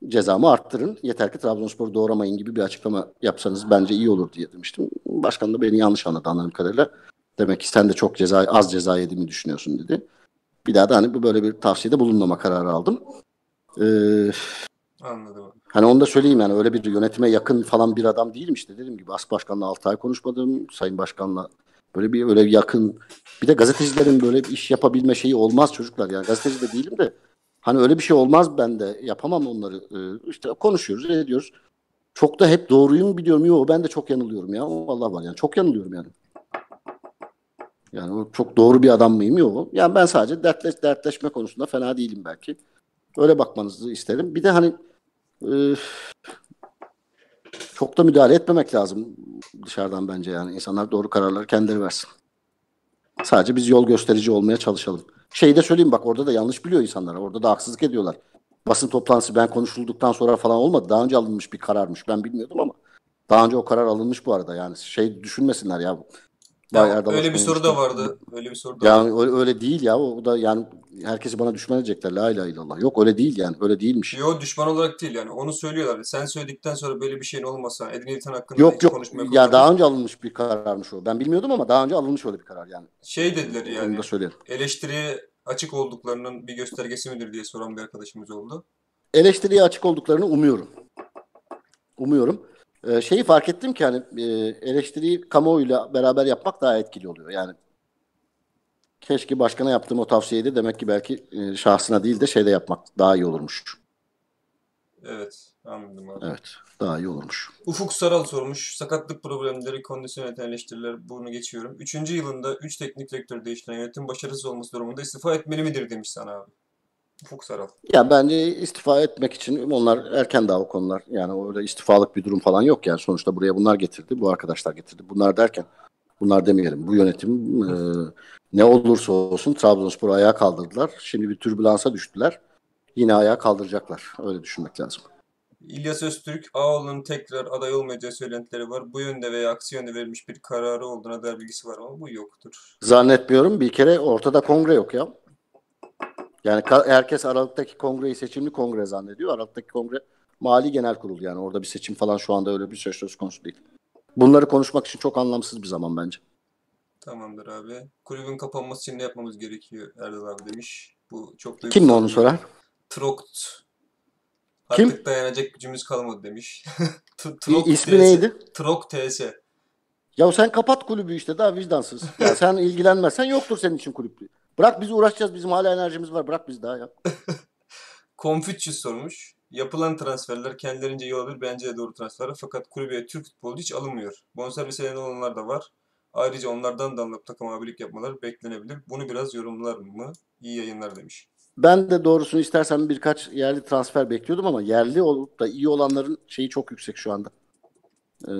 Cezamı arttırın. Yeter ki Trabzonspor'u doğramayın gibi bir açıklama yapsanız bence iyi olur diye demiştim. Başkan da beni yanlış anladı anladığım kadarıyla. Demek ki sen de çok ceza az ceza yediğimi düşünüyorsun dedi. Bir daha da hani böyle bir tavsiyede bulunmama kararı aldım. Ee, Anladım hani onu da söyleyeyim yani öyle bir yönetime yakın falan bir adam değilim işte dediğim gibi As Başkan'la 6 ay konuşmadım. Sayın Başkan'la böyle bir öyle yakın bir de gazetecilerin böyle bir iş yapabilme şeyi olmaz çocuklar yani gazeteci de değilim de hani öyle bir şey olmaz ben de yapamam onları Ee, işte konuşuyoruz ediyoruz. Çok da hep doğruyu mu biliyorum? Yok ben de çok yanılıyorum ya. Allah var yani çok yanılıyorum yani. Yani çok doğru bir adam mıyım? Yok. Yani ben sadece dertleş, dertleşme konusunda fena değilim belki. Öyle bakmanızı isterim. Bir de hani çok da müdahale etmemek lazım dışarıdan bence yani. İnsanlar doğru kararları kendileri versin. Sadece biz yol gösterici olmaya çalışalım. Şeyi de söyleyeyim bak orada da yanlış biliyor insanlar. Orada da haksızlık ediyorlar. Basın toplantısı ben konuşulduktan sonra falan olmadı. Daha önce alınmış bir kararmış. Ben bilmiyordum ama daha önce o karar alınmış bu arada. Yani şey düşünmesinler ya. Ya, öyle bir soru da vardı. Öyle bir soru da Yani öyle, öyle değil ya. O da yani herkesi bana düşman edecekler. La ilahe illallah. Yok öyle değil yani. Öyle değilmiş. Yo düşman olarak değil yani onu söylüyorlar. Sen söyledikten sonra böyle bir şeyin olmasa Edin İlten hakkında Yok hiç yok. konuşma Ya yapılmaz. daha önce alınmış bir kararmış o. Ben bilmiyordum ama daha önce alınmış öyle bir karar yani. Şey dediler Onu yani da söyleyelim. eleştiriye açık olduklarının bir göstergesi midir diye soran bir arkadaşımız oldu. Eleştiriye açık olduklarını umuyorum. Umuyorum. Ee, şeyi fark ettim ki hani e, eleştiriyi kamuoyuyla beraber yapmak daha etkili oluyor. Yani keşke başkana yaptığım o tavsiyeyi de demek ki belki e, şahsına değil de şeyde yapmak daha iyi olurmuş. Evet anladım abi. Evet. Daha iyi olurmuş. Ufuk Saral sormuş. Sakatlık problemleri, kondisyon yöneten eleştiriler bunu geçiyorum. Üçüncü yılında 3 teknik direktör değiştiren yönetim başarısız olması durumunda istifa etmeli midir demiş sana abi. Ufuk Saral. Ya bence istifa etmek için onlar erken daha o konular. Yani öyle istifalık bir durum falan yok yani. Sonuçta buraya bunlar getirdi. Bu arkadaşlar getirdi. Bunlar derken bunlar demeyelim. Bu yönetim e, ne olursa olsun Trabzonspor'u ayağa kaldırdılar. Şimdi bir türbülansa düştüler. Yine ayağa kaldıracaklar. Öyle düşünmek lazım. İlyas Öztürk, Ağoğlu'nun tekrar aday olmayacağı söylentileri var. Bu yönde veya aksi yönde verilmiş bir kararı olduğuna dair bilgisi var ama bu yoktur. Zannetmiyorum. Bir kere ortada kongre yok ya. Yani herkes Aralık'taki kongreyi seçimli kongre zannediyor. Aralık'taki kongre mali genel kurul yani. Orada bir seçim falan şu anda öyle bir söz söz konusu değil. Bunları konuşmak için çok anlamsız bir zaman bence. Tamamdır abi. Kulübün kapanması için ne yapmamız gerekiyor Erdal abi demiş. Bu çok Kim mi duygusal onu sorar? Trokt. Kim? Artık dayanacak gücümüz kalmadı demiş. T- İ- Trok ismi TS. neydi? Trok TS. Ya sen kapat kulübü işte daha vicdansız. Ya sen ilgilenmezsen yoktur senin için kulüp. Bırak biz uğraşacağız. Bizim hala enerjimiz var. Bırak biz daha ya. Confucius sormuş. Yapılan transferler kendilerince iyi olabilir. Bence de doğru transferler. Fakat kulübe Türk futbolcu hiç alınmıyor. Bonservis eden olanlar da var. Ayrıca onlardan da alınıp takım abilik yapmaları beklenebilir. Bunu biraz yorumlar mı? İyi yayınlar demiş. Ben de doğrusunu istersen birkaç yerli transfer bekliyordum ama yerli olup da iyi olanların şeyi çok yüksek şu anda. Ee,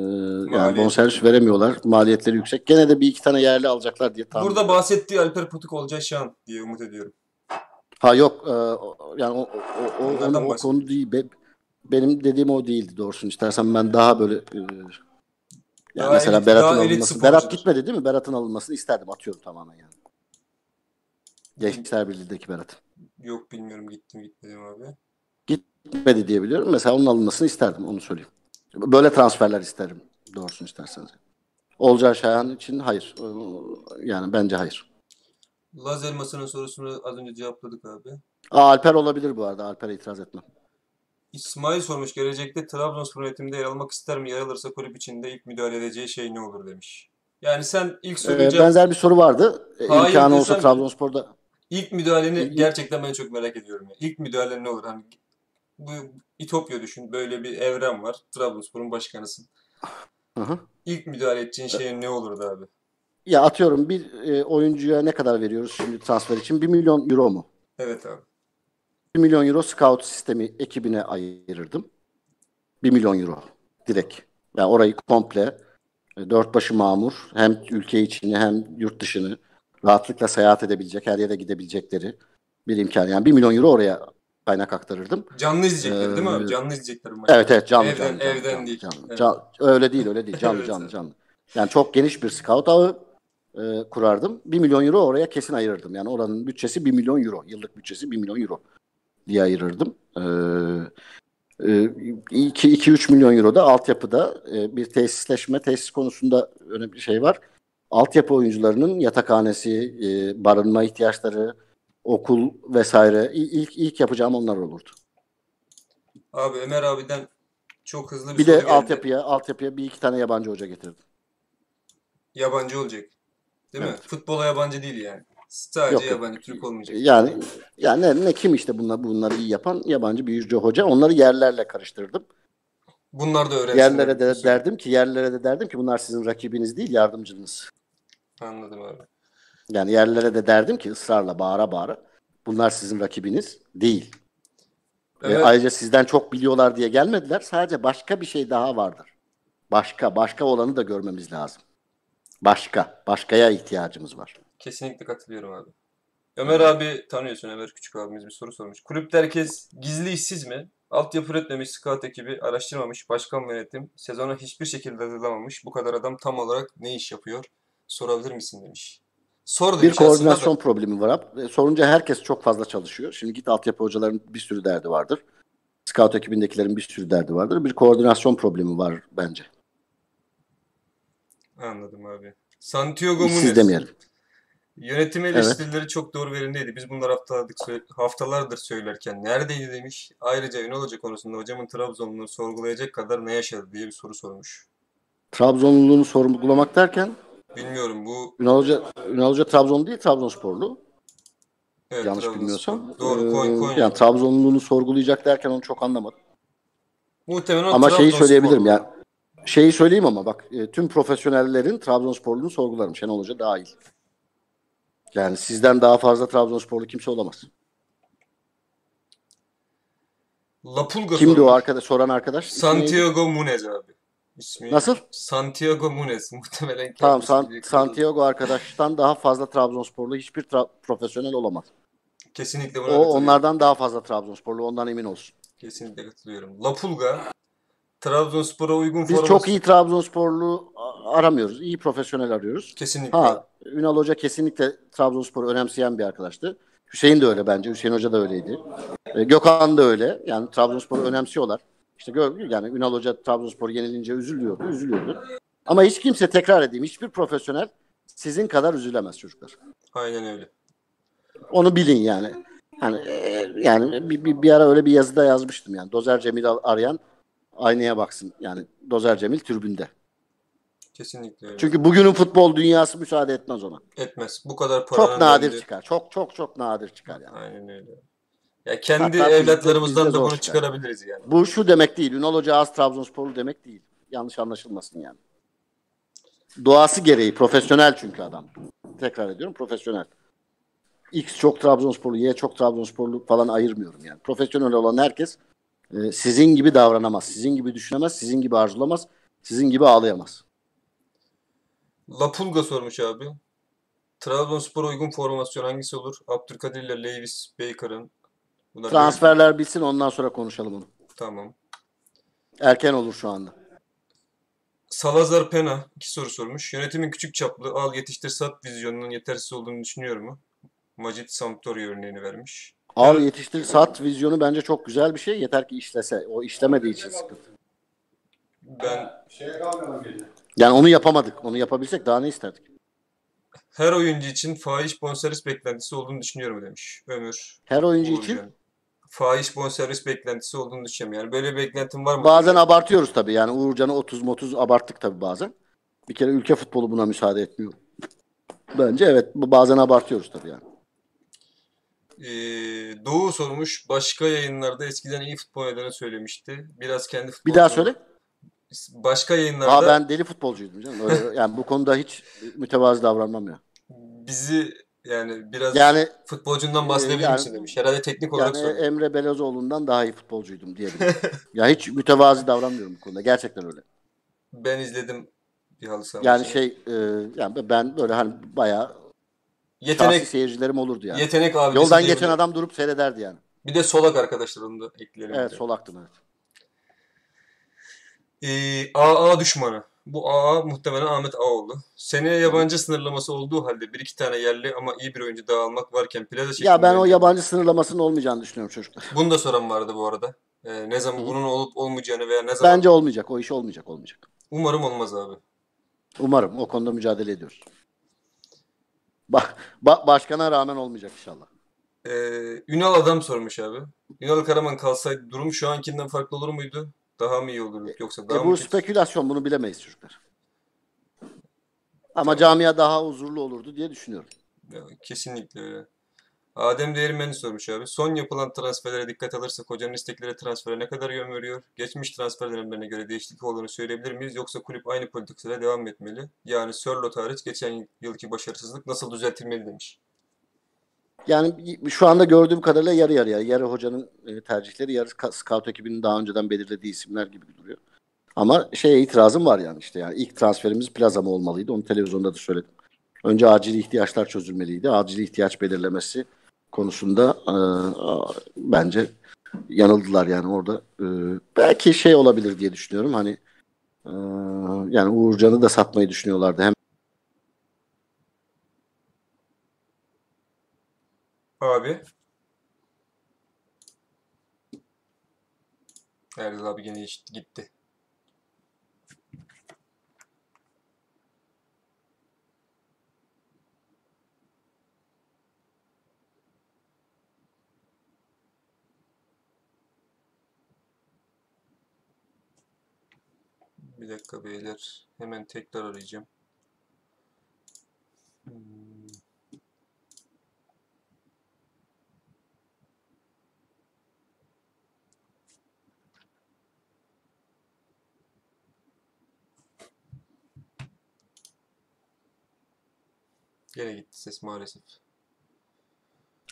yani bonservis veremiyorlar. Maliyetleri yüksek. Gene de bir iki tane yerli alacaklar diye tahmin Burada bahsettiği Alper Putuk olacağı şan diye umut ediyorum. Ha yok e, yani o, o, o, Onlardan o, konu değil. Be- benim dediğim o değildi doğrusunu istersen ben daha böyle e, Yani Daha mesela elit- Berat'ın alınması. Berat gitmedi değil mi? Berat'ın alınmasını isterdim. Atıyorum tamamen yani. Gençler Birliği'ndeki Berat. Yok bilmiyorum gittim gitmedim abi. Gitmedi diye biliyorum. Mesela onun alınmasını isterdim. Onu söyleyeyim. Böyle transferler isterim. Doğrusunu isterseniz. Olcay Şahan için hayır. Yani bence hayır. Laz elmasının sorusunu az önce cevapladık abi. Aa, Alper olabilir bu arada. Alper'e itiraz etmem. İsmail sormuş gelecekte Trabzonspor yönetiminde yer almak ister mi? Yer alırsa kulüp içinde ilk müdahale edeceği şey ne olur demiş. Yani sen ilk Ee, sorunca benzer bir soru vardı. Ee, Hayır İmkanı olsa Trabzonspor'da ilk müdahaleni İlk- gerçekten ben çok merak ediyorum. Ya. İlk müdahalen ne olur? Hani bu İtopya düşün. Böyle bir evren var. Trabzonspor'un başkanısın. Hı hı. İlk müdahale edeceğin şey ne olurdu abi? ya atıyorum bir e, oyuncuya ne kadar veriyoruz şimdi transfer için? 1 milyon euro mu? Evet abi. 1 milyon euro scout sistemi ekibine ayırırdım. 1 milyon euro direkt. Yani orayı komple e, dört başı mamur hem ülke içini hem yurt dışını rahatlıkla seyahat edebilecek, her yere gidebilecekleri bir imkan. Yani 1 milyon euro oraya kaynak aktarırdım. Canlı izleyecekler değil mi abi? Ee, Canlı izleyecekler maçı. Evet evet canlı Evden- canlı, canlı, evden canlı, değil. canlı. Evet. Can- öyle değil öyle değil canlı Evet, canlı canlı. Yani çok geniş bir scout ağı e, kurardım. 1 milyon euro oraya kesin ayırırdım. Yani oranın bütçesi 1 milyon euro. Yıllık bütçesi 1 milyon euro diye ayırırdım. Ee, 2-3 milyon euro da altyapıda e, bir tesisleşme, tesis konusunda önemli bir şey var. Altyapı oyuncularının yatakhanesi, e, barınma ihtiyaçları, okul vesaire ilk ilk yapacağım onlar olurdu. Abi Ömer abiden çok hızlı bir, Bir soru de geldi. altyapıya altyapıya bir iki tane yabancı hoca getirdim. Yabancı olacak. Değil mi? Evet. Futbola yabancı değil yani. Sadece Yok, yok. yabancı Türk olmayacak. Yani yani ne, ne kim işte bunlar bunları iyi yapan yabancı bir yüzde hoca. Onları yerlerle karıştırdım. Bunlar da öğrensinler. Yerlere de derdim ki yerlere de derdim ki bunlar sizin rakibiniz değil yardımcınız. Anladım abi. Yani yerlere de derdim ki ısrarla bağıra bağıra bunlar sizin rakibiniz değil. Ve Evet. ayrıca sizden çok biliyorlar diye gelmediler. Sadece başka bir şey daha vardır. Başka, başka olanı da görmemiz lazım. Başka, başkaya ihtiyacımız var. Kesinlikle katılıyorum abi. Ömer abi tanıyorsun Ömer Küçük abimiz bir soru sormuş. Kulüpte herkes gizli işsiz mi? Altyapı üretmemiş, scout ekibi araştırmamış, başkan yönetim sezona hiçbir şekilde hazırlamamış. Bu kadar adam tam olarak ne iş yapıyor? Sorabilir misin demiş. Sor Bir aslında da. koordinasyon problemi var. Sorunca herkes çok fazla çalışıyor. Şimdi git altyapı hocaların bir sürü derdi vardır. Scout ekibindekilerin bir sürü derdi vardır. Bir koordinasyon problemi var bence. Anladım abi. Santiago İşsiz Munez. demeyelim. Yönetim eleştirileri çok doğru verimliydi. Biz bunları haftalardır, haftalardır söylerken neredeydi demiş. Ayrıca Ünal Hoca konusunda hocamın Trabzonluğunu sorgulayacak kadar ne yaşadı diye bir soru sormuş. Trabzonluluğunu sorgulamak derken Bilmiyorum bu Ünal Hoca, Ünal Hoca Trabzon değil Trabzonsporlu. evet, yanlış Trabzonspor. bilmiyorsam. Doğru Ee, Konya. Konya. yani Trabzonluluğunu sorgulayacak derken onu çok anlamadım. Muhtemelen Ama şeyi söyleyebilirim ya. Şeyi söyleyeyim ama bak e, tüm profesyonellerin Trabzonsporluğunu sorgularım. Şenol Hoca dahil. Yani sizden daha fazla Trabzonsporlu kimse olamaz. Lapulga Kimdi o sormuş. arkadaş soran arkadaş? Santiago Munez abi. İsmi Nasıl? Santiago Munez. Muhtemelen Tamam San- Santiago arkadaştan daha fazla Trabzonsporlu hiçbir tra- profesyonel olamaz. Kesinlikle buna O katılıyorum. onlardan daha fazla Trabzonsporlu ondan emin olsun. Kesinlikle katılıyorum. Lapulga Trabzonspor'a uygun Biz forması- çok iyi Trabzonsporlu a- aramıyoruz. İyi profesyonel arıyoruz. Kesinlikle. Ha Ünal Hoca kesinlikle Trabzonspor'u önemseyen bir arkadaştı. Hüseyin de öyle bence. Hüseyin Hoca da öyleydi. E, Gökhan da öyle. Yani Trabzonspor'u önemsiyorlar. İşte gör, yani Ünal Hoca Trabzonspor yenilince üzülüyordu, üzülüyordu. Ama hiç kimse tekrar edeyim, hiçbir profesyonel sizin kadar üzülemez çocuklar. Aynen öyle. Onu bilin yani. Hani e, yani bir, bir, bir ara öyle bir yazıda yazmıştım yani. Dozer Cemil arayan aynaya baksın. Yani Dozer Cemil tribünde. Kesinlikle öyle. Çünkü bugünün futbol dünyası müsaade etmez ona. Etmez. Bu kadar paranın Çok nadir döndüğü- çıkar. Çok çok çok nadir çıkar yani. Aynen öyle. Ya kendi Hatta evlatlarımızdan da bunu çıkar. çıkarabiliriz yani. Bu şu demek değil. Ünal Hoca az Trabzonsporlu demek değil. Yanlış anlaşılmasın yani. Doğası gereği profesyonel çünkü adam. Tekrar ediyorum profesyonel. X çok Trabzonsporlu, Y çok Trabzonsporlu falan ayırmıyorum yani. Profesyonel olan herkes e, sizin gibi davranamaz, sizin gibi düşünemez, sizin gibi arzulamaz, sizin gibi ağlayamaz. Lapulga sormuş abi. Trabzonspor'a uygun formasyon hangisi olur? Abdülkadir ile Lewis Baker'ın. Bunlar Transferler bitsin ondan sonra konuşalım onu. Tamam. Erken olur şu anda. Salazar Pena iki soru sormuş. Yönetimin küçük çaplı al yetiştir sat vizyonunun yetersiz olduğunu düşünüyor mu? Macit Sampdoria örneğini vermiş. Al yetiştir sat vizyonu bence çok güzel bir şey. Yeter ki işlese. O işlemediği için sıkıntı. Ben Şeye kalmayalım gece. Yani onu yapamadık. Onu yapabilsek daha ne isterdik? her oyuncu için fahiş bonservis beklentisi olduğunu düşünüyorum demiş. Ömür. Her oyuncu için Uğurcan. Fahiş bonservis beklentisi olduğunu düşünüyorum. Yani böyle bir beklentin var mı? bazen abartıyoruz tabii. Yani Uğurcan'ı 30-30 abarttık tabii bazen. Bir kere ülke futbolu buna müsaade etmiyor. Bence evet. bu Bazen abartıyoruz tabii yani. Ee, Doğu sormuş. Başka yayınlarda eskiden iyi futbol oynadığını söylemişti. Biraz kendi futbol Bir daha söyle. Başka yayınlarda Aa ben deli futbolcuydum canım. Öyle, yani bu konuda hiç mütevazı davranmam ya. bizi yani biraz Yani futbolcundan bahsedebilir yani- misin demiş. Herhalde teknik olarak yani soruyor. Emre Belezoğlu'ndan daha iyi futbolcuydum diyebilirim. ya hiç mütevazi davranmıyorum bu konuda. Gerçekten öyle. Ben izledim bir halı saha Yani şey e, yani ben böyle hani bayağı yetenek seyircilerim olurdu yani. yetenek abidesi Yoldan diyebilirim. geçen adam durup seyrederdi yani. Bir de solak arkadaşlar onu da ekleyelim. Evet de. solaktım evet. Ee, AA düşmanı. Bu AA muhtemelen Ahmet Ağoğlu. Seneye yabancı sınırlaması olduğu halde bir iki tane yerli ama iyi bir oyuncu daha almak varken plaza şeklinde Ya ben o yabancı sınırlamasının olmayacağını düşünüyorum çocuklar. Bunu da soran vardı bu arada. Ee, ne zaman bunun olup olmayacağını veya ne zaman Bence olmayacak. O iş olmayacak olmayacak. umarım olmaz abi. Umarım o konuda mücadele ediyoruz. Bak ba- başkana rağmen olmayacak inşallah. Ee, Ünal adam sormuş abi. Ünal Karaman kalsaydı durum şu ankinden farklı olur muydu? Daha mı iyi olurdu yoksa daha E, mı bu kötü? spekülasyon bunu bilemeyiz çocuklar. Ama camia daha huzurlu olurdu diye düşünüyorum. Ya, kesinlikle öyle. Adem Değirmen'i sormuş abi. Son yapılan transferlere dikkat alırsak hocanın istekleri transfere ne kadar yön veriyor? Geçmiş transfer dönemlerine göre değişiklik olduğunu söyleyebilir miyiz? Yoksa kulüp aynı politikayla devam etmeli? Yani Sörloth hariç geçen yılki başarısızlık nasıl düzeltilmeli demiş. Yani şu anda gördüğüm kadarıyla yarı yarıya. Yarı hocanın e, tercihleri, yarı scout ekibinin daha önceden belirlediği isimler gibi duruyor. Ama şeye itirazım var yani işte yani ilk transferimiz plaza mı olmalıydı? Onu televizyonda da söyledim. Önce acil ihtiyaçlar çözülmeliydi. Acil ihtiyaç belirlemesi konusunda e, bence yanıldılar yani orada. E, belki şey olabilir diye düşünüyorum. Hani e, yani Uğurcan'ı da satmayı düşünüyorlardı. Hem Abi. Erdal abi gene gitti. Bir dakika beyler. Hemen tekrar arayacağım. Hmm. Gene gitti ses maalesef.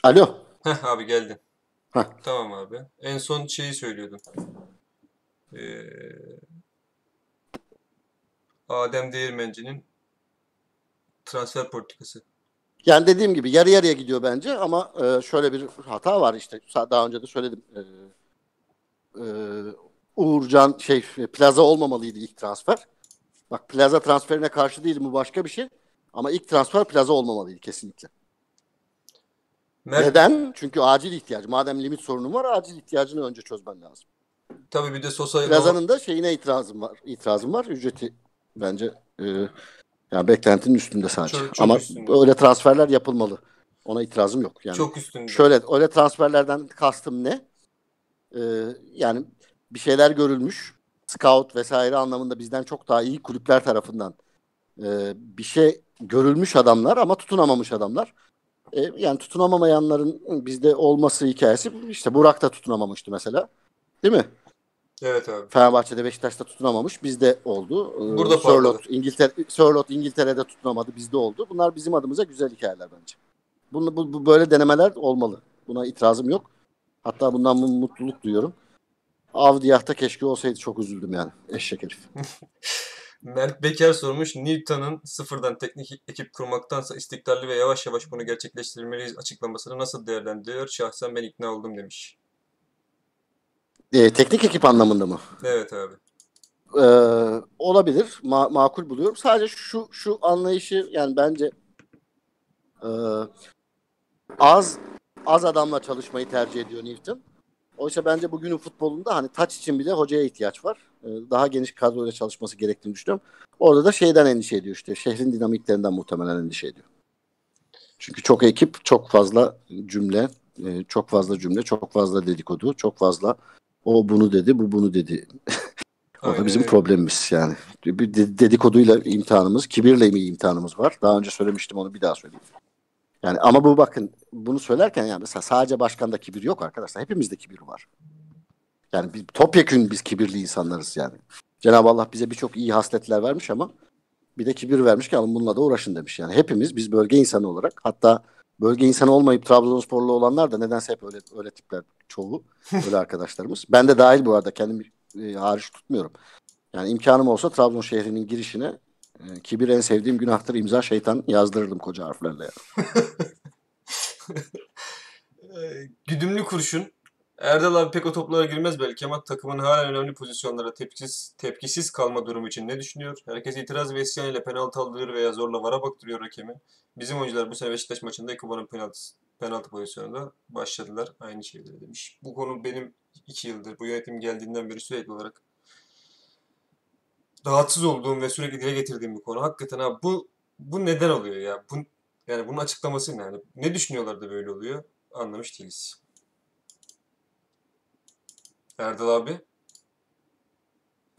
alo. Heh abi geldin. Heh. Tamam abi. En son şeyi söylüyordun. Ee, Adem Değirmenci'nin transfer politikası. Yani dediğim gibi yarı yarıya gidiyor bence ama e, şöyle bir hata var işte daha önce de söyledim. E, e, Uğurcan şey Plaza olmamalıydı ilk transfer. Bak Plaza transferine karşı değilim bu başka bir şey. Ama ilk transfer Plaza olmamalıydı kesinlikle. Mert, Neden? Çünkü acil ihtiyacı. Madem limit sorunu var acil ihtiyacını önce çözmen lazım. tabii bir de Sosa Plaza'nın da şeyine itirazım var. İtirazım var. Ücreti bence e, yani beklentinin üstünde sadece. Çok- çok Ama üstünde. öyle transferler yapılmalı. Ona itirazım yok. Yani çok üstünde. Şöyle öyle transferlerden kastım ne? Ee, yani bir şeyler görülmüş. Scout vesaire anlamında bizden çok daha iyi kulüpler tarafından ee, bir şey görülmüş adamlar ama tutunamamış adamlar. Ee, yani tutunamamayanların bizde olması hikayesi işte Burak da tutunamamıştı mesela. Değil mi? Evet abi. Fenerbahçe'de Beşiktaş'ta tutunamamış. Bizde oldu. Ee, Burada Sörloth, İngiltere, Sörloth İngiltere'de tutunamadı. Bizde oldu. Bunlar bizim adımıza güzel hikayeler bence. Bunu, bu, bu böyle denemeler olmalı. Buna itirazım yok. Hatta bundan mu- mutluluk duyuyorum. Avdiyah'ta keşke olsaydı çok üzüldüm yani. Eşek herif. Mert Beker sormuş. Newton'ın sıfırdan teknik ekip kurmaktansa istikrarlı ve yavaş yavaş bunu gerçekleştirmeliyiz açıklamasını nasıl değerlendiriyor? Şahsen ben ikna oldum demiş. Ee, teknik ekip anlamında mı? Evet abi. e, olabilir. Ma- makul buluyorum. Sadece şu şu anlayışı yani bence e, az az adamla çalışmayı tercih ediyor Newton. Oysa bence bugünün futbolunda hani taç için bile hocaya ihtiyaç var. E, daha geniş kadroyla çalışması gerektiğini düşünüyorum. Orada da şeyden endişe ediyor işte. Şehrin dinamiklerinden muhtemelen endişe ediyor. Çünkü çok ekip, çok fazla cümle, e, çok fazla cümle, çok fazla dedikodu, çok fazla o bunu dedi, bu bunu dedi. o da bizim problemimiz yani. Bir de- dedikoduyla imtihanımız, kibirle mi imtihanımız var? Daha önce söylemiştim onu bir daha söyleyeyim. Yani ama bu bakın bunu söylerken yani mesela sadece başkanda kibir yok arkadaşlar. Hepimizde kibir var. Yani biz, topyekün biz kibirli insanlarız yani. Cenab-ı Allah bize birçok iyi hasletler vermiş ama bir de kibir vermiş ki alın bununla da uğraşın demiş. Yani hepimiz biz bölge insanı olarak hatta bölge insanı olmayıp Trabzonsporlu olanlar da nedense hep öyle öyle tipler çoğu öyle arkadaşlarımız. Ben de dahil bu arada kendim e, hariç tutmuyorum. Yani imkanım olsa Trabzon şehrinin girişine e, kibir en sevdiğim günahtır imza şeytan yazdırırdım koca harflerle. Yani. Ee, güdümlü kurşun. Erdal abi pek o toplara girmez belki ama takımın hala önemli pozisyonlara tepkisiz, tepkisiz kalma durumu için ne düşünüyor? Herkes itiraz ve isyan ile penaltı aldırıyor veya zorla vara baktırıyor hakemi. Bizim oyuncular bu sene Beşiktaş maçında Ekuban'ın penaltı, penaltı pozisyonunda başladılar. Aynı şeyleri demiş. Bu konu benim iki yıldır bu yönetim geldiğinden beri sürekli olarak rahatsız olduğum ve sürekli dile getirdiğim bir konu. Hakikaten abi bu bu neden oluyor ya? Bu, yani bunun açıklaması ne? Yani ne düşünüyorlar da böyle oluyor? Anlamış değiliz. Erdal abi.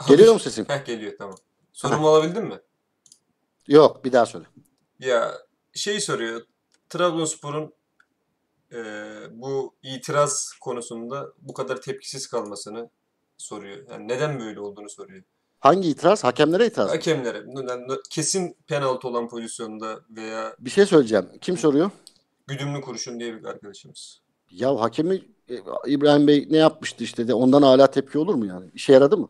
Geliyor mu sesim? Heh geliyor tamam. Sorumu alabildin mi? Yok bir daha söyle. Ya şey soruyor. Trabzonspor'un eee, bu itiraz konusunda bu kadar tepkisiz kalmasını soruyor. Yani neden böyle olduğunu soruyor. Hangi itiraz? Hakemlere itiraz. mı? Hakemlere yani kesin penaltı olan pozisyonda veya Bir şey söyleyeceğim. Kim soruyor? güdümlü kurşun diye bir arkadaşımız. Ya hakemi e, İbrahim Bey ne yapmıştı işte de ondan hala tepki olur mu yani? İşe yaradı mı?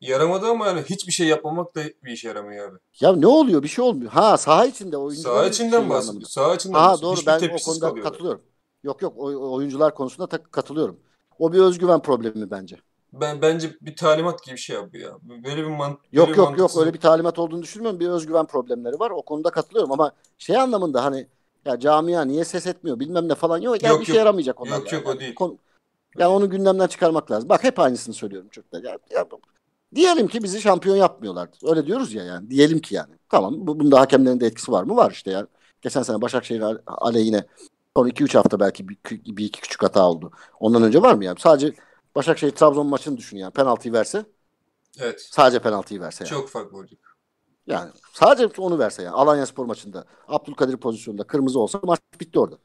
Yaramadı ama yani hiçbir şey yapmamak da bir işe yaramıyor abi. Ya ne oluyor? Bir şey olmuyor. Ha saha içinde oyuncular Saha içinden şey bahsediyor. Saha içinden Ha doğru Hiçbir ben o konuda kalıyorlar. katılıyorum. Yok yok oyuncular konusunda ta- katılıyorum. O bir özgüven problemi bence. Ben bence bir talimat gibi bir şey abi ya. Böyle bir man Yok bir yok yok öyle bir talimat olduğunu düşünmüyorum. Bir özgüven problemleri var. O konuda katılıyorum ama şey anlamında hani ya camia niye ses etmiyor bilmem ne falan yok. Ya Yok, bir şey yaramayacak onlar. Yok, yok, o değil. Konu- yani onu gündemden çıkarmak lazım. Bak hep aynısını söylüyorum çocuklar. Ya, ya, diyelim ki bizi şampiyon yapmıyorlar. Öyle diyoruz ya yani. Diyelim ki yani. Tamam bu, bunda hakemlerin de etkisi var mı? Var işte yani. Geçen sene Başakşehir ale- aleyhine son 2-3 hafta belki bir, bir iki küçük hata oldu. Ondan önce var mı yani? Sadece Başakşehir Trabzon maçını düşün yani. Penaltıyı verse Evet. sadece penaltıyı verse yani. Çok farklı olacak. Yani sadece onu verse yani. Alanya Spor maçında Abdülkadir pozisyonunda kırmızı olsa maç bitti orada.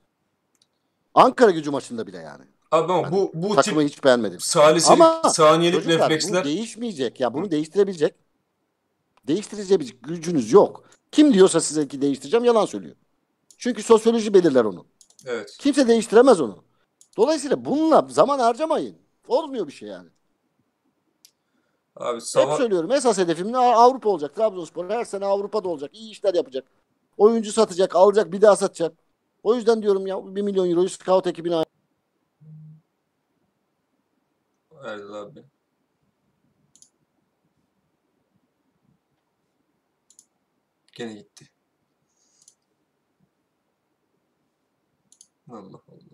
Ankara gücü maçında bile yani. Abi ama Yani bu bu Takımı tip hiç beğenmedim. saliselik, Ama saniyelik Çocuklar bu refleksler değişmeyecek. Ya bunu değiştirebilecek değiştirebilecek gücünüz yok. Kim diyorsa size ki değiştireceğim yalan söylüyor. Çünkü sosyoloji belirler onu. evet. Kimse değiştiremez onu. Dolayısıyla bununla zaman harcamayın. Olmuyor bir şey yani. Abi Hep sabah söylüyorum. Esas hedefim ne? Avrupa olacak. Trabzonspor her sene Avrupa'da olacak. İyi işler yapacak. Oyuncu satacak, alacak, bir daha satacak. O yüzden diyorum ya 1 milyon euroyu scout ekibine ay- Erdal abi. Gene gitti. Allah Allah.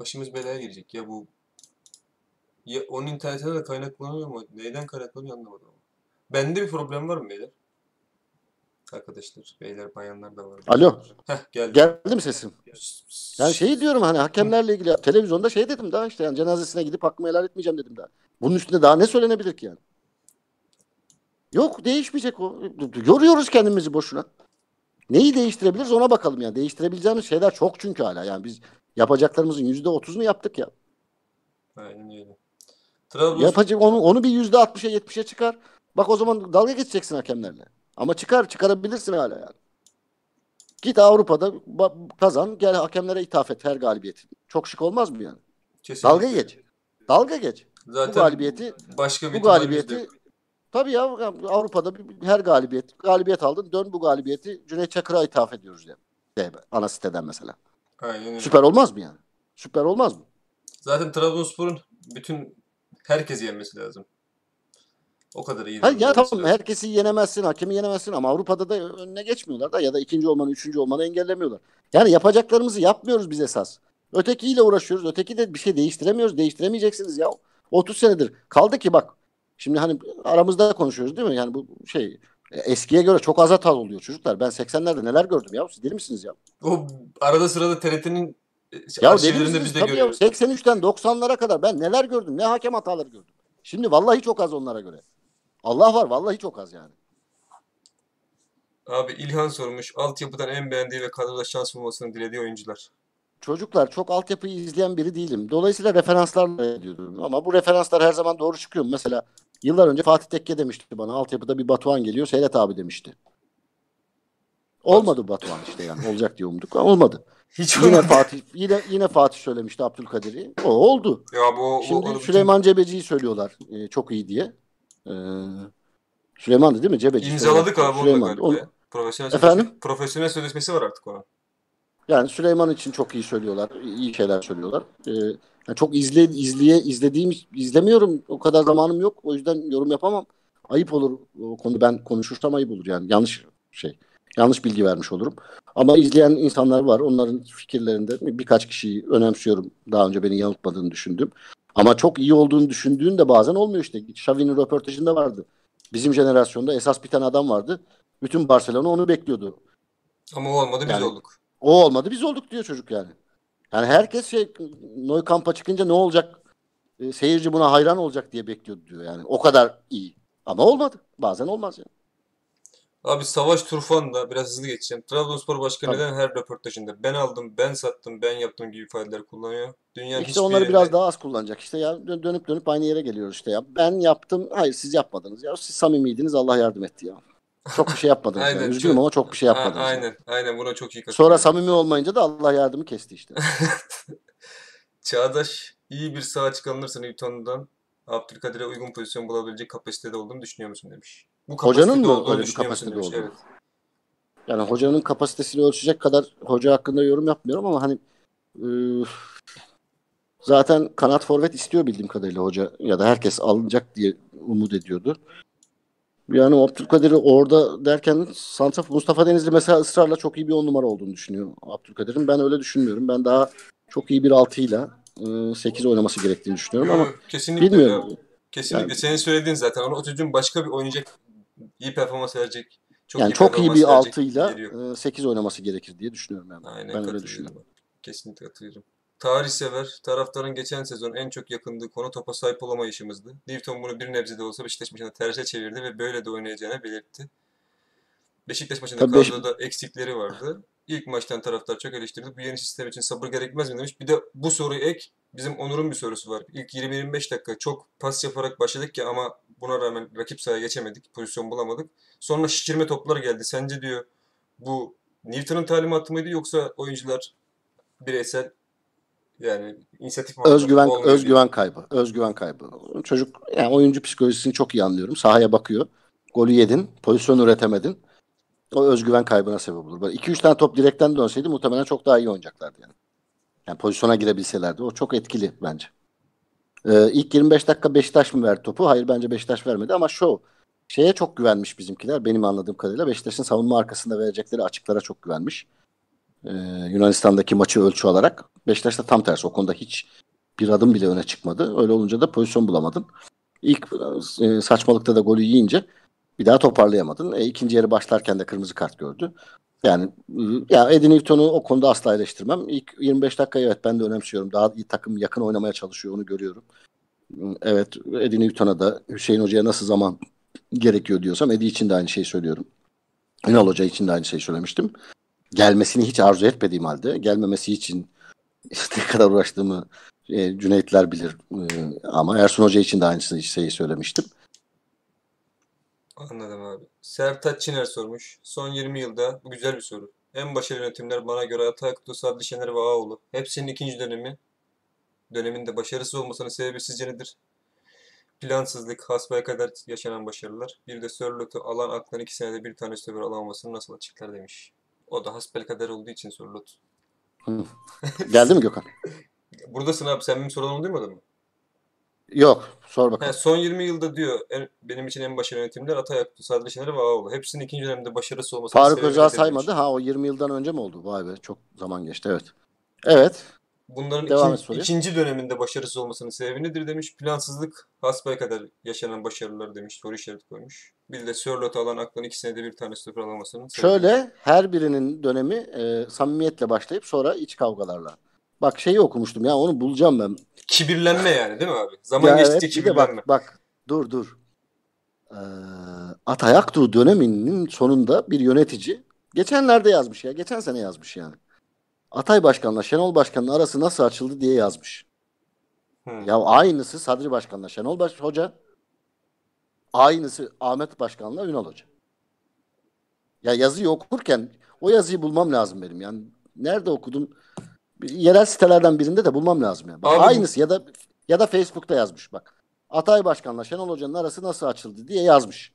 Başımız belaya girecek ya bu. Ya onun internetine de kaynaklanıyor mu? Neyden kaynaklanıyor anlamadım. ama. Bende bir problem var mı beyler? Arkadaşlar, beyler, bayanlar da var. Alo. Heh geldi. Geldi mi sesim? Yani şeyi diyorum hani hakemlerle ilgili televizyonda şey dedim daha işte yani cenazesine gidip hakkımı helal etmeyeceğim dedim daha. Bunun üstünde daha ne söylenebilir ki yani? Yok değişmeyecek o. Yoruyoruz kendimizi boşuna. Neyi değiştirebiliriz ona bakalım yani. Değiştirebileceğimiz şeyler çok çünkü hala. Yani biz yapacaklarımızın yüzde otuzunu yaptık ya. Aynen öyle. Trabzon Yapacak onu, onu bir yüzde altmışa yetmişe çıkar. Bak o zaman dalga geçeceksin hakemlerle. Ama çıkar çıkarabilirsin hala yani. Git Avrupa'da kazan gel hakemlere ithaf et her galibiyeti. Çok şık olmaz mı yani? kesinlikle. Dalga geç. Dalga geç. Zaten bu galibiyeti başka bir bu galibiyeti yok. tabii ya Avrupa'da her galibiyet galibiyet aldın dön bu galibiyeti Cüneyt Çakır'a ithaf ediyoruz yani. De, ana siteden mesela. Aynen öyle. Süper olmaz mı yani? Süper olmaz mı? Zaten Trabzonspor'un bütün herkesi yenmesi lazım. O kadar iyi. Hayır ya tamam lazım. herkesi yenemezsin, hakemi yenemezsin ama Avrupa'da da önüne geçmiyorlar da ya da ikinci olmanı, üçüncü olmanı engellemiyorlar. Yani yapacaklarımızı yapmıyoruz biz esas. Ötekiyle uğraşıyoruz. Öteki de bir şey değiştiremiyoruz. Değiştiremeyeceksiniz ya. 30 senedir. Kaldı ki bak. Şimdi hani aramızda konuşuyoruz değil mi? Yani bu şey eskiye göre çok az hata oluyor çocuklar. Ben 80'lerde neler gördüm ya. Siz deli misiniz ya? O arada sırada TRT'nin Ya deli misiniz? biz de Tabii ya, görüyoruz. 83'ten 90'lara kadar ben neler gördüm? Ne hakem hataları gördüm. Şimdi vallahi çok az onlara göre. Allah var vallahi çok az yani. Abi İlhan sormuş. Altyapıdan en beğendiği ve kadroda şans bulmasını dilediği oyuncular. Çocuklar çok altyapıyı izleyen biri değilim. Dolayısıyla referanslarla ediyorum. Ama bu referanslar her zaman doğru çıkıyor? Mesela yıllar önce Fatih Tekke demişti bana. Altyapıda bir Batuhan geliyor. Seyret abi demişti. Olmadı Batuhan işte yani. Olacak diye umduk ama olmadı. Hiç Yine olmadı. Fatih yine yine Fatih söylemişti Abdülkadir'i. O oldu. Ya bu Şimdi bütün- Süleyman Cebeci'yi söylüyorlar. e, çok iyi diye. Ee, Süleyman'dı değil mi? Cebeci. imzaladık abi onu da Süleyman. galiba. Onu-. Profesyonel Efendim? profesyonel sözleşmesi var artık ona. Yani Süleyman için çok iyi söylüyorlar. iyi şeyler söylüyorlar. Ee, yani çok izle, izleye, izlediğim, izlemiyorum. O kadar zamanım yok. O yüzden yorum yapamam. Ayıp olur o konu ben konuşursam ayıp olur yani. Yanlış şey. Yanlış bilgi vermiş olurum. Ama izleyen insanlar var. Onların fikirlerinde birkaç kişiyi önemsiyorum. Daha önce beni yanıltmadığını düşündüm. Ama çok iyi olduğunu düşündüğün de bazen olmuyor işte. Xavi'nin röportajında vardı. Bizim jenerasyonda esas bir tane adam vardı. Bütün Barcelona onu bekliyordu. Ama o olmadı biz Yani- olduk. O olmadı biz olduk diyor çocuk yani. Yani herkes şey Noy kampa çıkınca ne olacak? E, seyirci buna hayran olacak diye bekliyordu diyor yani. O kadar iyi. Ama olmadı. Bazen olmaz yani. Abi Savaş Turfan da biraz hızlı geçeceğim. Trabzonspor Başkanı Tabii. neden her röportajında ben aldım, ben sattım, ben yaptım gibi ifadeler kullanıyor. Dünyanın işte hiçbir onları yerinde- biraz daha az kullanacak. İşte ya dö- dönüp dönüp aynı yere geliyoruz işte ya. Ben yaptım. Hayır siz yapmadınız ya. Siz samimiydiniz. Allah yardım etti ya. Çok bir şey yapmadınız Aynen, yani. Üzgünüm çok- ama çok bir şey A- yapmadınız. yani. aynen, aynen buna çok iyi katılıyorum. Sonra samimi olmayınca da Allah yardımı kesti işte. Çağdaş iyi bir sağ çıkanırsa Newton'dan Abdülkadir'e uygun pozisyon bulabilecek kapasitede olduğunu düşünüyor musun demiş. Bu Hocanın mı öyle bir kapasitede demiş. olduğunu? Evet. Yani hocanın kapasitesini ölçecek kadar hoca hakkında yorum yapmıyorum ama hani e, zaten kanat forvet istiyor bildiğim kadarıyla hoca ya da herkes alınacak diye umut ediyordu. Yani Abdülkadir'i orada derken Santraf Mustafa Denizli mesela ısrarla çok iyi bir on numara olduğunu düşünüyor Abdülkadir'in. Ben öyle düşünmüyorum. Ben daha çok iyi bir 6 ile 8 oynaması gerektiğini düşünüyorum ama Yo, kesinlikle bilmiyorum. ya. Kesinlikle. Yani- Senin söylediğin zaten. Onu o çocuğun başka bir oynayacak, iyi performans verecek. Çok yani iyi çok iyi bir verecek 6 ile geliyor. 8 oynaması gerekir diye düşünüyorum yani. Aynen ben öyle düşünüyorum. Kesinlikle katılıyorum. Tarih sever, taraftarın geçen sezon en çok yakındığı konu topa sahip olamayışımızdı. Newton bunu bir nebze de olsa Beşiktaş maçında terse çevirdi ve böyle de oynayacağını belirtti. Beşiktaş maçında Tabii Beş- kadroda eksikleri vardı. İlk maçtan taraftar çok eleştirdi. Bu yeni sistem için sabır gerekmez mi demiş. Bir de bu soruyu ek, bizim Onur'un bir sorusu var. İlk 20-25 dakika çok pas yaparak başladık ya ama buna rağmen rakip sahaya geçemedik, pozisyon bulamadık. Sonra şişirme toplar geldi. Sence diyor bu Newton'un talimatı mıydı yoksa oyuncular bireysel yani inisiyatif? Özgüven özgüven kaybı. Özgüven kaybı. Çocuk yani oyuncu psikolojisini çok iyi anlıyorum. Sahaya bakıyor. Golü yedin, pozisyon üretemedin. O özgüven kaybına sebep olur. Böyle 2-3 tane top direkten dönseydi muhtemelen çok daha iyi oynayacaklardı yani. Yani pozisyona girebilselerdi. O çok etkili bence. Ee, ilk 25 dakika Beşiktaş mı verdi topu? Hayır bence Beşiktaş vermedi ama şu şeye çok güvenmiş bizimkiler. Benim anladığım kadarıyla Beşiktaş'ın savunma arkasında verecekleri açıklara çok güvenmiş. Ee, Yunanistan'daki maçı ölçü alarak. Beşiktaş da tam tersi. O konuda hiç bir adım bile öne çıkmadı. Öyle olunca da pozisyon bulamadın. İlk e, saçmalıkta da golü yiyince bir daha toparlayamadın. E, ikinci yarı başlarken de kırmızı kart gördü. Yani e, ya Eddie Newton'u o konuda asla eleştirmem. İlk 25 dakika evet ben de önemsiyorum. Daha iyi takım yakın oynamaya çalışıyor onu görüyorum. Evet Eddie Newton'a da Hüseyin Hoca'ya nasıl zaman gerekiyor diyorsam Eddie için de aynı şeyi söylüyorum. Ünal Hoca için de aynı şeyi söylemiştim. Gelmesini hiç arzu etmediğim halde gelmemesi için işte ne kadar uğraştığımı e, Cüneytler bilir. E, ama Ersun Hoca için de aynı şeyi söylemiştim. Anladım abi. Sertaç Çiner sormuş. Son 20 yılda bu güzel bir soru. En başarılı yönetimler bana göre Ataklı, Sadri Şener ve Ağoğlu. Hepsinin ikinci dönemi döneminde başarısız olmasının sebebi sizce nedir? Plansızlık, hasbelkader yaşanan başarılar. Bir de Sörlot'u alan aklın iki senede bir tane stoper alamamasını nasıl açıklar demiş. O da hasbelkader olduğu için Sörlot. Geldi mi Gökhan? Buradasın abi sen benim sorularımı duymadın mı? Yok. Sor bakalım. son 20 yılda diyor en- benim için en başarılı yönetimler Atay Aktu, Sadri Şener ve Ağaoğlu. Hepsinin ikinci dönemde başarısı olmasının Faruk demiş. saymadı. Ha o 20 yıldan önce mi oldu? Vay be çok zaman geçti evet. Evet. Bunların Devam ikin- ikinci döneminde başarısız olmasının sebebi nedir demiş. Plansızlık hasbelkader yaşanan başarılar demiş. Soru işareti koymuş. Bir de Sörlot alan aklın iki senede bir tane stoper alamasının sebebi. Şöyle her birinin dönemi e, samimiyetle başlayıp sonra iç kavgalarla. Bak şeyi okumuştum ya onu bulacağım ben. Kibirlenme yani değil mi abi? Zaman Ya geçtikçe evet, kibirlenme. bak bak dur dur. Ee, Atay Aktuğ döneminin sonunda bir yönetici geçenlerde yazmış ya. Geçen sene yazmış yani. Atay Başkan'la Şenol Başkan'ın arası nasıl açıldı diye yazmış. Hı. Ya aynısı Sadri Başkan'la Şenol Baş Hoca. Aynısı Ahmet Başkan'la Ünal Hoca. Ya yazıyı okurken o yazıyı bulmam lazım benim. Yani nerede okudum? Yerel sitelerden birinde de bulmam lazım ya. Bak, Abi aynısı ya da ya da Facebook'ta yazmış bak. Atay Başkan'la Şenol Hoca'nın arası nasıl açıldı diye yazmış.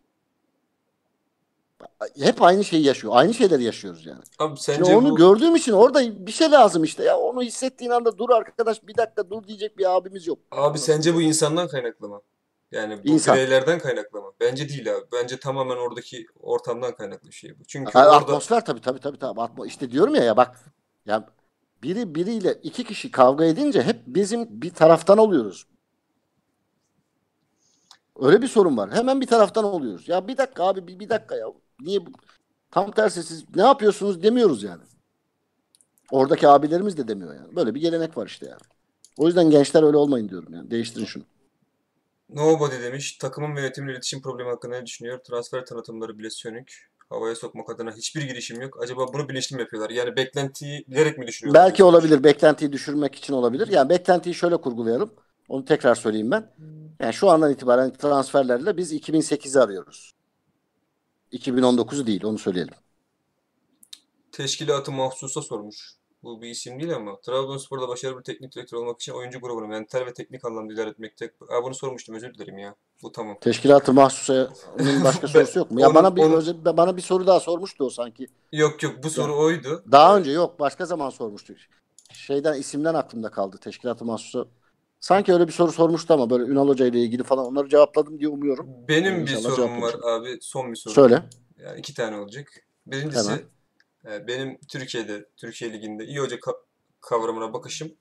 Hep aynı şeyi yaşıyor. Aynı şeyleri yaşıyoruz yani. Abi Şimdi sence onu bu gördüğüm için orada bir şey lazım işte ya. Onu hissettiğin anda dur arkadaş bir dakika dur diyecek bir abimiz yok. abi sence bu insandan kaynaklı mı? Yani bu İnsan. bireylerden kaynaklı mı? Bence değil abi. Bence tamamen oradaki ortamdan kaynaklı bir şey bu. Çünkü Ha, orada Atmosfer tabii tabii tabii tabii. Atmo işte diyorum ya ya bak. Ya biri biriyle iki kişi kavga edince hep bizim bir taraftan oluyoruz. Öyle bir sorun var. Hemen bir taraftan oluyoruz. Ya bir dakika abi bir, bir dakika ya. Niye bu? Tam tersi siz ne yapıyorsunuz demiyoruz yani. Oradaki abilerimiz de demiyor yani. Böyle bir gelenek var işte yani. O yüzden gençler öyle olmayın diyorum yani. Değiştirin şunu. Nobody demiş. Takımın ve yönetimin iletişim problemi hakkında ne düşünüyor? Transfer tanıtımları bile sönük. Havaya sokmak adına hiçbir girişim yok. Acaba bunu bilinçli mi yapıyorlar? Yani beklentiyi bilerek mi düşünüyorlar? Belki olabilir. Beklentiyi düşürmek için olabilir. Yani beklentiyi şöyle kurgulayalım. Onu tekrar söyleyeyim ben. Yani şu andan itibaren transferlerle biz 2008'i arıyoruz. 2019'u değil onu söyleyelim. Teşkilatı mahsusa sormuş. Bu bir isim değil ama Trabzonspor'da başarılı bir teknik direktör olmak için oyuncu grubunu mental ve teknik anlamda ilerletmekte. Aa, bunu sormuştum özür dilerim ya. Bu tamam. Teşkilatı mahsusanın başka sorusu yok mu? Ya onu- bana bir onu- özel- bana bir soru daha sormuştu o sanki. Yok yok bu soru oydu. Daha önce yok başka zaman sormuştu. Şeyden isimden aklımda kaldı. Teşkilatı mahsusa. Sanki öyle bir soru sormuştu ama böyle Ünal Hoca ile ilgili falan onları cevapladım diye umuyorum. Benim bir İnşallah sorum var abi. Son bir soru. Söyle. Yani iki tane olacak. Birincisi Hemen. e, benim Türkiye'de, Türkiye Ligi'nde iyi hoca ka- kavramına bakışım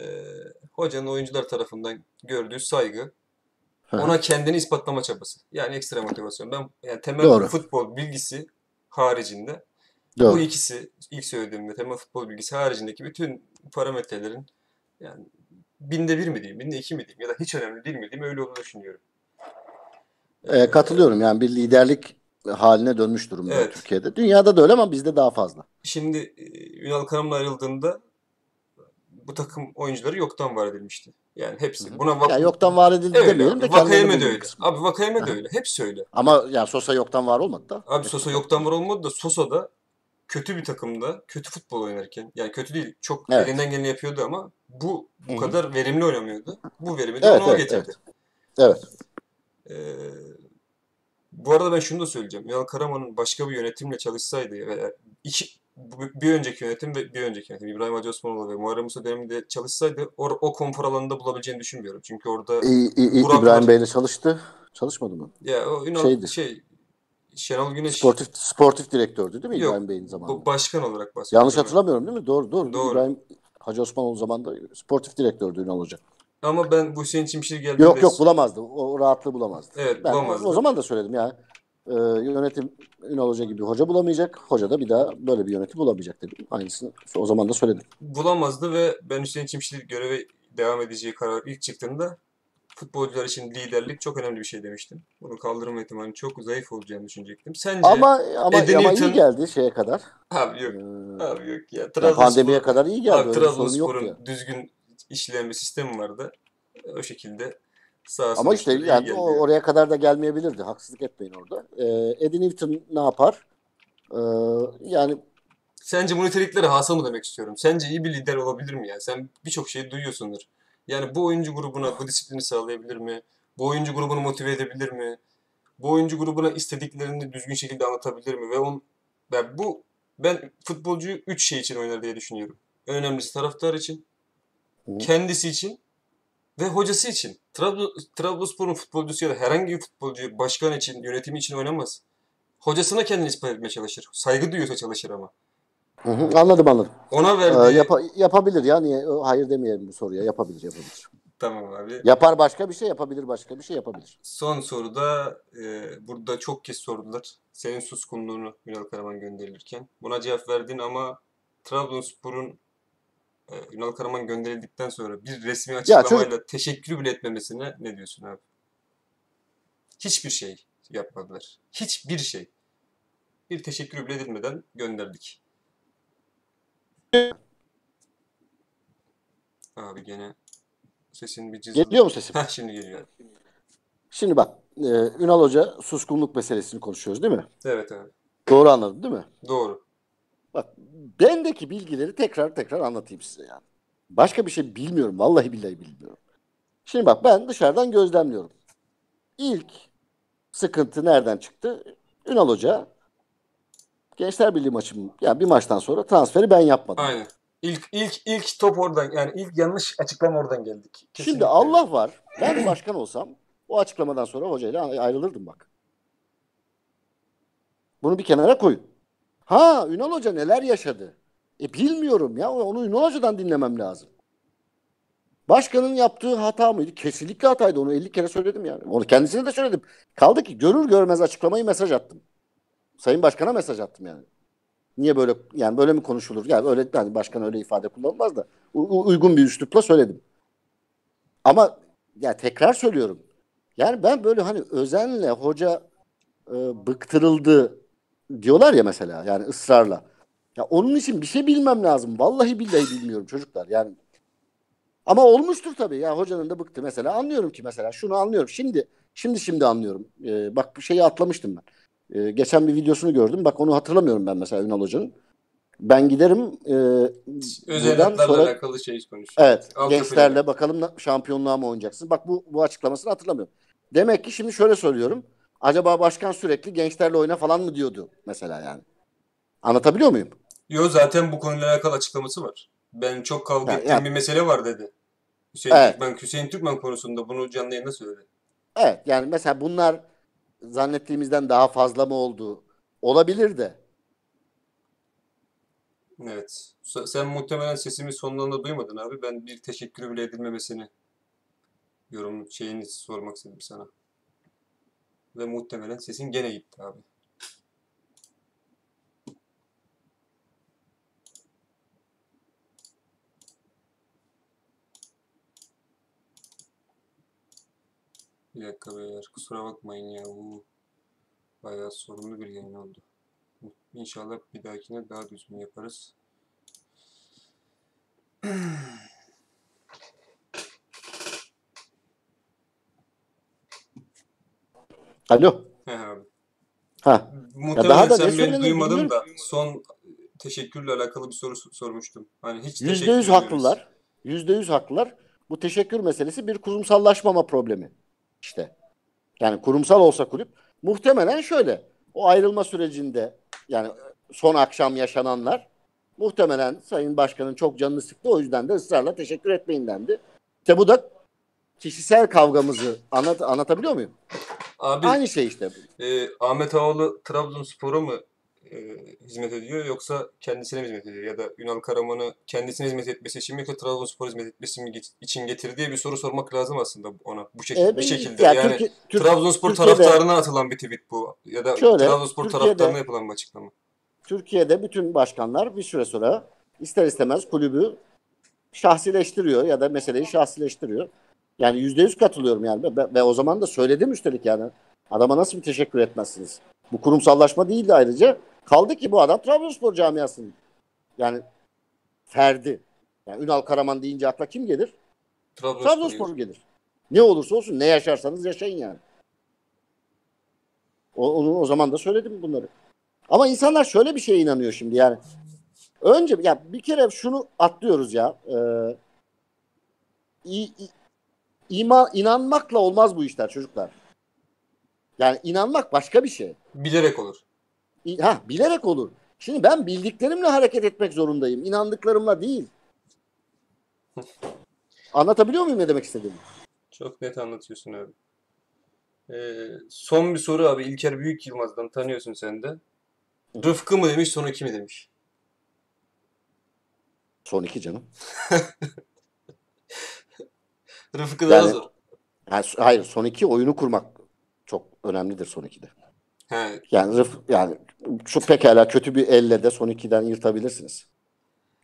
e, hocanın oyuncular tarafından gördüğü saygı, hı. ona kendini ispatlama çabası. Yani ekstra motivasyon. Ben yani temel Doğru. futbol bilgisi haricinde Doğru. bu ikisi ilk söylediğimde temel futbol bilgisi haricindeki bütün parametrelerin yani binde bir mi diyeyim, binde iki mi diyeyim ya da hiç önemli değil mi diyeyim öyle olduğunu düşünüyorum. Ee, katılıyorum yani bir liderlik haline dönmüş durumda Evet. Türkiye'de. Dünyada da öyle ama bizde daha fazla. Şimdi e, Ünal Karaman ayrıldığında bu takım oyuncuları yoktan var edilmişti. Yani hepsi. Hı hı. Buna vak Ya yoktan var edildi öyle. demeyelim de Vakayeme de öyle. kısmı. Abi Vakayeme de öyle. Hepsi öyle. Ama ya Sosa yoktan var olmadı da. Abi Sosa yoktan var olmadı da Sosa da kötü bir takımda kötü futbol oynarken yani kötü değil çok Evet. elinden geleni yapıyordu ama bu bu Hı hı. kadar verimli oynamıyordu. Bu verimi de Evet, ona o evet, getirdi. Evet. Ee, bu arada ben şunu da söyleyeceğim. Ünal Karaman'ın başka bir yönetimle çalışsaydı veya iki, bir önceki yönetim ve bir önceki yönetim İbrahim Hacı Osmanoğlu ve Muharrem Musa döneminde çalışsaydı or, o konfor alanında bulabileceğini düşünmüyorum. Çünkü orada iyi, iyi. Burak İbrahim. Bey'le çalıştı. Çalışmadı mı? ya o Ünal Şeydi. şey Şenol Güneş Sportif sportif direktördü değil mi Yok, İbrahim Bey'in zamanında? bu başkan olarak bahsediyorum. Yanlış hatırlamıyorum değil mi? Doğru doğru. Doğru. İbrahim Hacı Osmanoğlu zamanında sportif direktördü Ünal Hoca. Ama ben bu Hüseyin Çimşir geldiğinde Yok yok bulamazdı. O, o rahatlığı bulamazdı. Evet Ben bulamazdı. o zaman da söyledim ya. e, yönetim Ünal Hoca gibi hoca bulamayacak. Hoca da bir daha böyle bir yönetim bulamayacak dedim. Aynısını o zaman da söyledim. bulamazdı ve ben Hüseyin Çimşir göreve devam edeceği karar ilk çıktığında futbolcular için liderlik çok önemli bir şey demiştim. Bunu kaldırma ihtimali çok zayıf olacağını düşünecektim. Sence Ama ama, Eddie ama Newton- iyi geldi şeye kadar. abi yok Ee, abi yok ya Trabzonspor pandemiye kadar iyi geldi. abi Trabzonspor'un ya. düzgün işleyen bir sistemi vardı. O şekilde sağ Ama işte yani o- oraya kadar da gelmeyebilirdi. Haksızlık etmeyin orada. Ee, Eddie Newton ne yapar? Ee, yani Sence bu niteliklere hasıl mı demek istiyorum? Sence iyi bir lider olabilir mi yani? Sen birçok şey duyuyorsundur. Yani bu oyuncu grubuna bu disiplini sağlayabilir mi? Bu oyuncu grubunu motive edebilir mi? Bu oyuncu grubuna istediklerini düzgün şekilde anlatabilir mi? Ve on, ben bu ben futbolcuyu üç şey için oynar diye düşünüyorum. En önemlisi taraftar için, kendisi için ve hocası için. Trabzon, Trabzonspor'un futbolcusu ya da herhangi bir futbolcu başkan için, yönetimi için oynamaz. Hocasına kendini ispat etmeye çalışır. Saygı duyuyorsa çalışır ama. Hı hı, anladım anladım. Ona Ee, verdiği... yapa- yapabilir ya niye hayır demeyelim bu soruya yapabilir yapabilir. Tamam abi. Yapar başka bir şey yapabilir başka bir şey yapabilir. Son soruda e, burada çok kez sordular. Senin suskunluğunu Ünal Karaman gönderilirken. Buna cevap verdin ama Trabzonspor'un e, Ünal Karaman gönderildikten sonra bir resmi açıklamayla teşekkür bile etmemesine ne diyorsun abi? Hiçbir şey yapmadılar. Hiçbir şey. Bir teşekkür bile edilmeden gönderdik. Abi gene sesin bir cızgın. Geliyor mu sesim? Heh, şimdi geliyor. Şimdi bak e, Ünal Hoca suskunluk meselesini konuşuyoruz değil mi? Evet abi. Doğru anladın değil mi? Doğru. Bak bendeki bilgileri tekrar tekrar anlatayım size yani. Başka bir şey bilmiyorum. Vallahi billahi bilmiyorum. Şimdi bak ben dışarıdan gözlemliyorum. İlk sıkıntı nereden çıktı? Ünal Hoca Gençler Birliği maçım yani bir maçtan sonra transferi ben yapmadım. Aynen. İlk ilk ilk top oradan yani ilk yanlış açıklama oradan geldik. Şimdi Kesinlikle. Allah var. Ben başkan olsam o açıklamadan sonra hocayla ayrılırdım bak. Bunu bir kenara koyun. Ha Ünal Hoca neler yaşadı? E bilmiyorum ya. Onu Ünal Hoca'dan dinlemem lazım. Başkanın yaptığı hata mıydı? Kesinlikle hataydı. Onu 50 kere söyledim yani. Onu kendisine de söyledim. Kaldı ki görür görmez açıklamayı mesaj attım. Sayın Başkan'a mesaj attım yani. Niye böyle yani böyle mi konuşulur? Yani öyle hani başkan öyle ifade kullanmaz da uygun bir üslupla söyledim. Ama ya tekrar söylüyorum. Yani ben böyle hani özenle hoca e, bıktırıldı diyorlar ya mesela yani ısrarla. Ya onun için bir şey bilmem lazım. Vallahi billahi bilmiyorum çocuklar. Yani ama olmuştur tabii. Ya hocanın da bıktı mesela. Anlıyorum ki mesela şunu anlıyorum. Şimdi şimdi şimdi anlıyorum. Ee, bak bu şeyi atlamıştım ben. Ee, geçen bir videosunu gördüm. Bak onu hatırlamıyorum ben mesela Ünal Hoca'nın. Ben giderim e, özel sonra- alakalı şey konuşuyor. Evet. Altyapıyla. gençlerle bakalım na- şampiyonluğa mı oynayacaksın? Bak bu bu açıklamasını hatırlamıyorum. Demek ki şimdi şöyle söylüyorum. Acaba başkan sürekli gençlerle oyna falan mı diyordu mesela yani. Anlatabiliyor muyum? Yo zaten bu konuyla alakalı açıklaması var. Ben çok kavga ettiğim ya- bir mesele var dedi. Hüseyin Evet. Türkmen, Hüseyin Türkmen konusunda bunu canlı yayında söyledi. Evet yani mesela bunlar zannettiğimizden daha fazla mı oldu? Olabilir de. Evet. Sen muhtemelen sesimi sonlarında duymadın abi. Ben bir teşekkür bile edilmemesini yorum şeyini sormak istedim sana. Ve muhtemelen sesin gene gitti abi. Bir dakika beyler kusura bakmayın ya bu bayağı sorunlu bir yayın oldu. İnşallah bir dahakine daha düzgün yaparız. Alo. He abi. Ha. Muhtemelen daha da sen beni duymadın bilmiyorum. da son teşekkürle alakalı bir soru sormuştum. Hani hiç Yüzde teşekkür yüz ediyoruz. haklılar. Yüzde yüz haklılar. Bu teşekkür meselesi bir kurumsallaşmama problemi. İşte. Yani kurumsal olsa kulüp muhtemelen şöyle. O ayrılma sürecinde yani son akşam yaşananlar muhtemelen Sayın Başkan'ın çok canını sıktı. O yüzden de ısrarla teşekkür etmeyin dendi. İşte bu da kişisel kavgamızı anlat, anlatabiliyor muyum? Abi Aynı şey işte. e, Ahmet Ağaoğlu Trabzonspor'a mı e, hizmet ediyor yoksa kendisine mi hizmet ediyor? Ya da Ünal Karaman'ı kendisine hizmet etmesi için mi yoksa Trabzonspor'a hizmet etmesi mi için getir diye bir soru sormak lazım aslında ona bu şekilde Ee, bir şekilde. ya yani Türkiye- Türk- Trabzonspor Türkiye'de- taraftarına atılan bir tweet bu ya da Şöyle, Trabzonspor Türkiye'de- taraftarına yapılan bir açıklama. Türkiye'de bütün başkanlar bir süre sonra ister istemez kulübü şahsileştiriyor ya da meseleyi şahsileştiriyor. Yani yüzde yüz katılıyorum yani ve, ve o zaman da söyledim üstelik yani adama nasıl bir teşekkür etmezsiniz? Bu kurumsallaşma değildi ayrıca. Kaldı ki bu adam Trabzonspor camiasının yani ferdi. Yani Ünal Karaman deyince akla kim gelir? Trabzonspor, Trabzonspor gelir. Ne olursa olsun ne yaşarsanız yaşayın yani. O, onu o zaman da söyledim bunları. Ama insanlar şöyle bir şeye inanıyor şimdi yani. Önce ya bir kere şunu atlıyoruz ya. E, ima, inanmakla olmaz bu işler çocuklar. Yani inanmak başka bir şey. bilerek olur. Ha, bilerek olur. Şimdi ben bildiklerimle hareket etmek zorundayım. İnandıklarımla değil. Anlatabiliyor muyum ne demek istediğimi? Çok net anlatıyorsun abi. Ee, son bir soru abi. İlker Büyük Yılmaz'dan tanıyorsun sen de. Rıfkı mı demiş, son iki mi demiş? Son iki canım. Rıfkı daha Yani- zor. Yani, hayır son iki oyunu kurmak çok önemlidir son ikide. He, Yani Rıf, yani şu pekala kötü bir elle de son 2'den yırtabilirsiniz.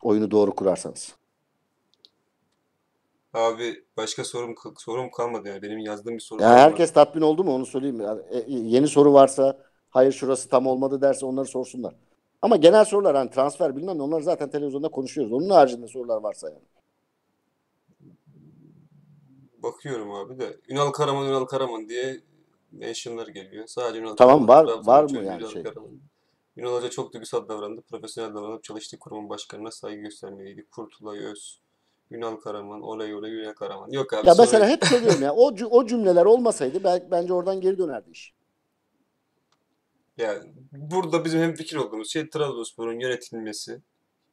Oyunu doğru kurarsanız. abi başka sorum sorum kalmadı yani. Benim yazdığım bir soru kalmadı. herkes tatmin oldu mu onu söyleyeyim. Yani, e, yeni soru varsa hayır şurası tam olmadı derse onları sorsunlar. Ama genel sorular hani transfer bilmem ne onları zaten televizyonda konuşuyoruz. Onun haricinde sorular varsa yani. Bakıyorum abi de. Ünal Karaman, Ünal Karaman diye mentionlar geliyor. Sadece Ünal Tamam, var- Trabzon var mı yani şey? Karaman. Ünal Hoca çok duygusal davrandı. Profesyonel davranıp çalıştığı kurumun başkanına saygı göstermeliydi. Kurtulay Öz, Ünal Karaman, olay olay Ünal Karaman. Yok abi Ya sonra- mesela hep söylüyorum ya o, o cümleler olmasaydı belki bence oradan geri dönerdi iş. Yani burada bizim hem fikir olduğumuz şey Trabzonspor'un yönetilmesi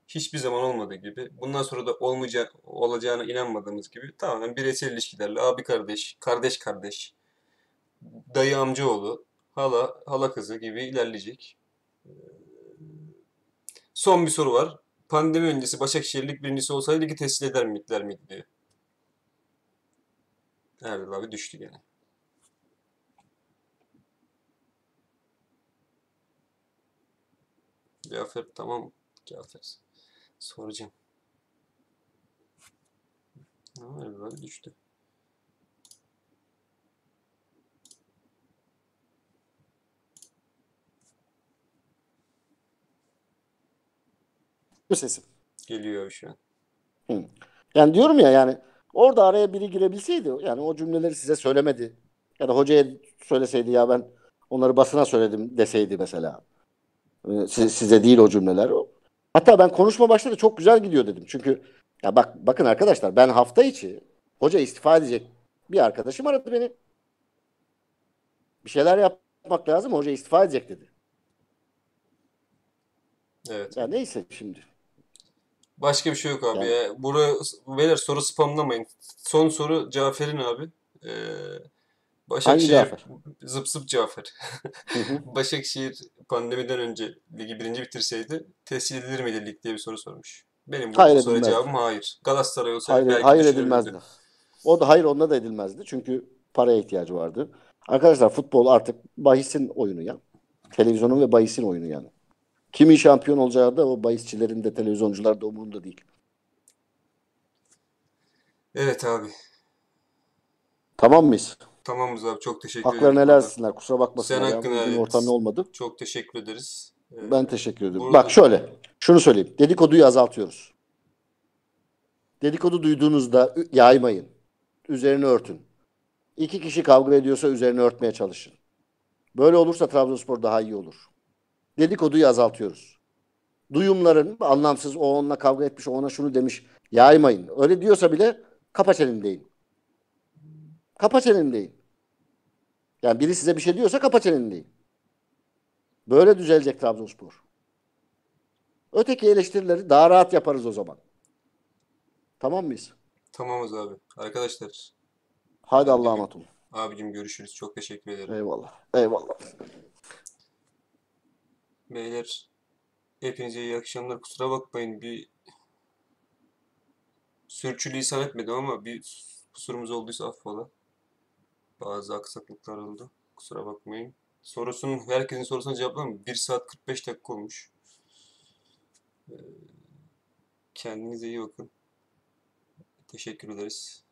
hiçbir zaman olmadığı gibi bundan sonra da olmayacak olacağına inanmadığımız gibi tamamen bireysel ilişkilerle abi kardeş, kardeş kardeş, dayı amcaoğlu, hala hala kızı gibi ilerleyecek. Ee, Son bir soru var. Pandemi öncesi Başakşehir lig birincisi olsaydı ligi teslim eder miydiler miydi diyor. Erdal abi düştü gene. Cafer tamam Cafer. Soracağım. Erdal abi düştü. Bu sesim. Geliyor şu an. Yani diyorum ya yani orada araya biri girebilseydi yani o cümleleri size söylemedi. Ya da hocaya söyleseydi ya ben onları basına söyledim deseydi mesela. Ee, siz- size değil o cümleler. Hatta ben konuşma başladı çok güzel gidiyor dedim. Çünkü ya bak bakın arkadaşlar ben hafta içi hoca istifa edecek bir arkadaşım aradı beni. Bir şeyler yapmak lazım hoca istifa edecek dedi. Evet. Ya neyse şimdi. Başka bir şey yok abi Yani- ya. Buraya beyler soru spamlamayın. Son soru Cafer'in abi. Ee, Hangi Başakşehir Cafer? zıp zıp Cafer. Başakşehir pandemiden önce ligi birinci bitirseydi teslim edilir miydi lig diye bir soru sormuş. Benim bu Hayır soruya edilmezdi. cevabım hayır. Galatasaray olsaydı Hayır, belki hayır edilmezdi. O da hayır onda da edilmezdi. Çünkü paraya ihtiyacı vardı. Arkadaşlar futbol artık bahisin oyunu ya. Televizyonun ve bahisin oyunu yani. Kimin şampiyon olacağı da o bahisçilerin de televizyoncular da umurunda değil. Evet abi. Tamam mıyız? Tamamız abi. Çok teşekkür ederim. Haklarını helal etsinler. Kusura bakmasınlar. Sen ya. hakkını Bugün helal et. ortam olmadı. Çok teşekkür ederiz. Ee, Ben teşekkür ederim. Burada- Bak şöyle. Şunu söyleyeyim. Dedikoduyu azaltıyoruz. Dedikodu duyduğunuzda yaymayın. Üzerini örtün. İki kişi kavga ediyorsa üzerini örtmeye çalışın. Böyle olursa Trabzonspor daha iyi olur. Dedikoduyu azaltıyoruz. Duyumların anlamsız o onunla kavga etmiş, o ona şunu demiş yaymayın. Öyle diyorsa bile kapa çeneni deyin. Kapa çeneni deyin. Yani biri size bir şey diyorsa kapa çeneni deyin. Böyle düzelecek Trabzonspor. Öteki eleştirileri daha rahat yaparız o zaman. Tamam mıyız? Tamamız abi. Arkadaşlar Hadi Allah'a emanet olun. abicim görüşürüz. Çok teşekkür ederim. Eyvallah. Eyvallah. Beyler hepinize iyi akşamlar. Kusura bakmayın bir sürçülisan etmedim ama bir kusurumuz olduysa affola. Bazı aksaklıklar oldu. Kusura bakmayın. Sorusunun, herkesin sorusuna cevaplamam. 1 saat 45 dakika olmuş. Ee, Kendinize iyi bakın. Teşekkür ederiz.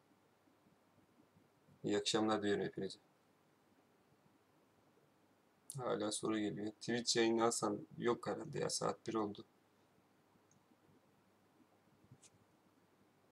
İyi akşamlar diyorum hepinize. Hala soru geliyor. Twitch yayını alsam yok herhalde ya saat 1 oldu.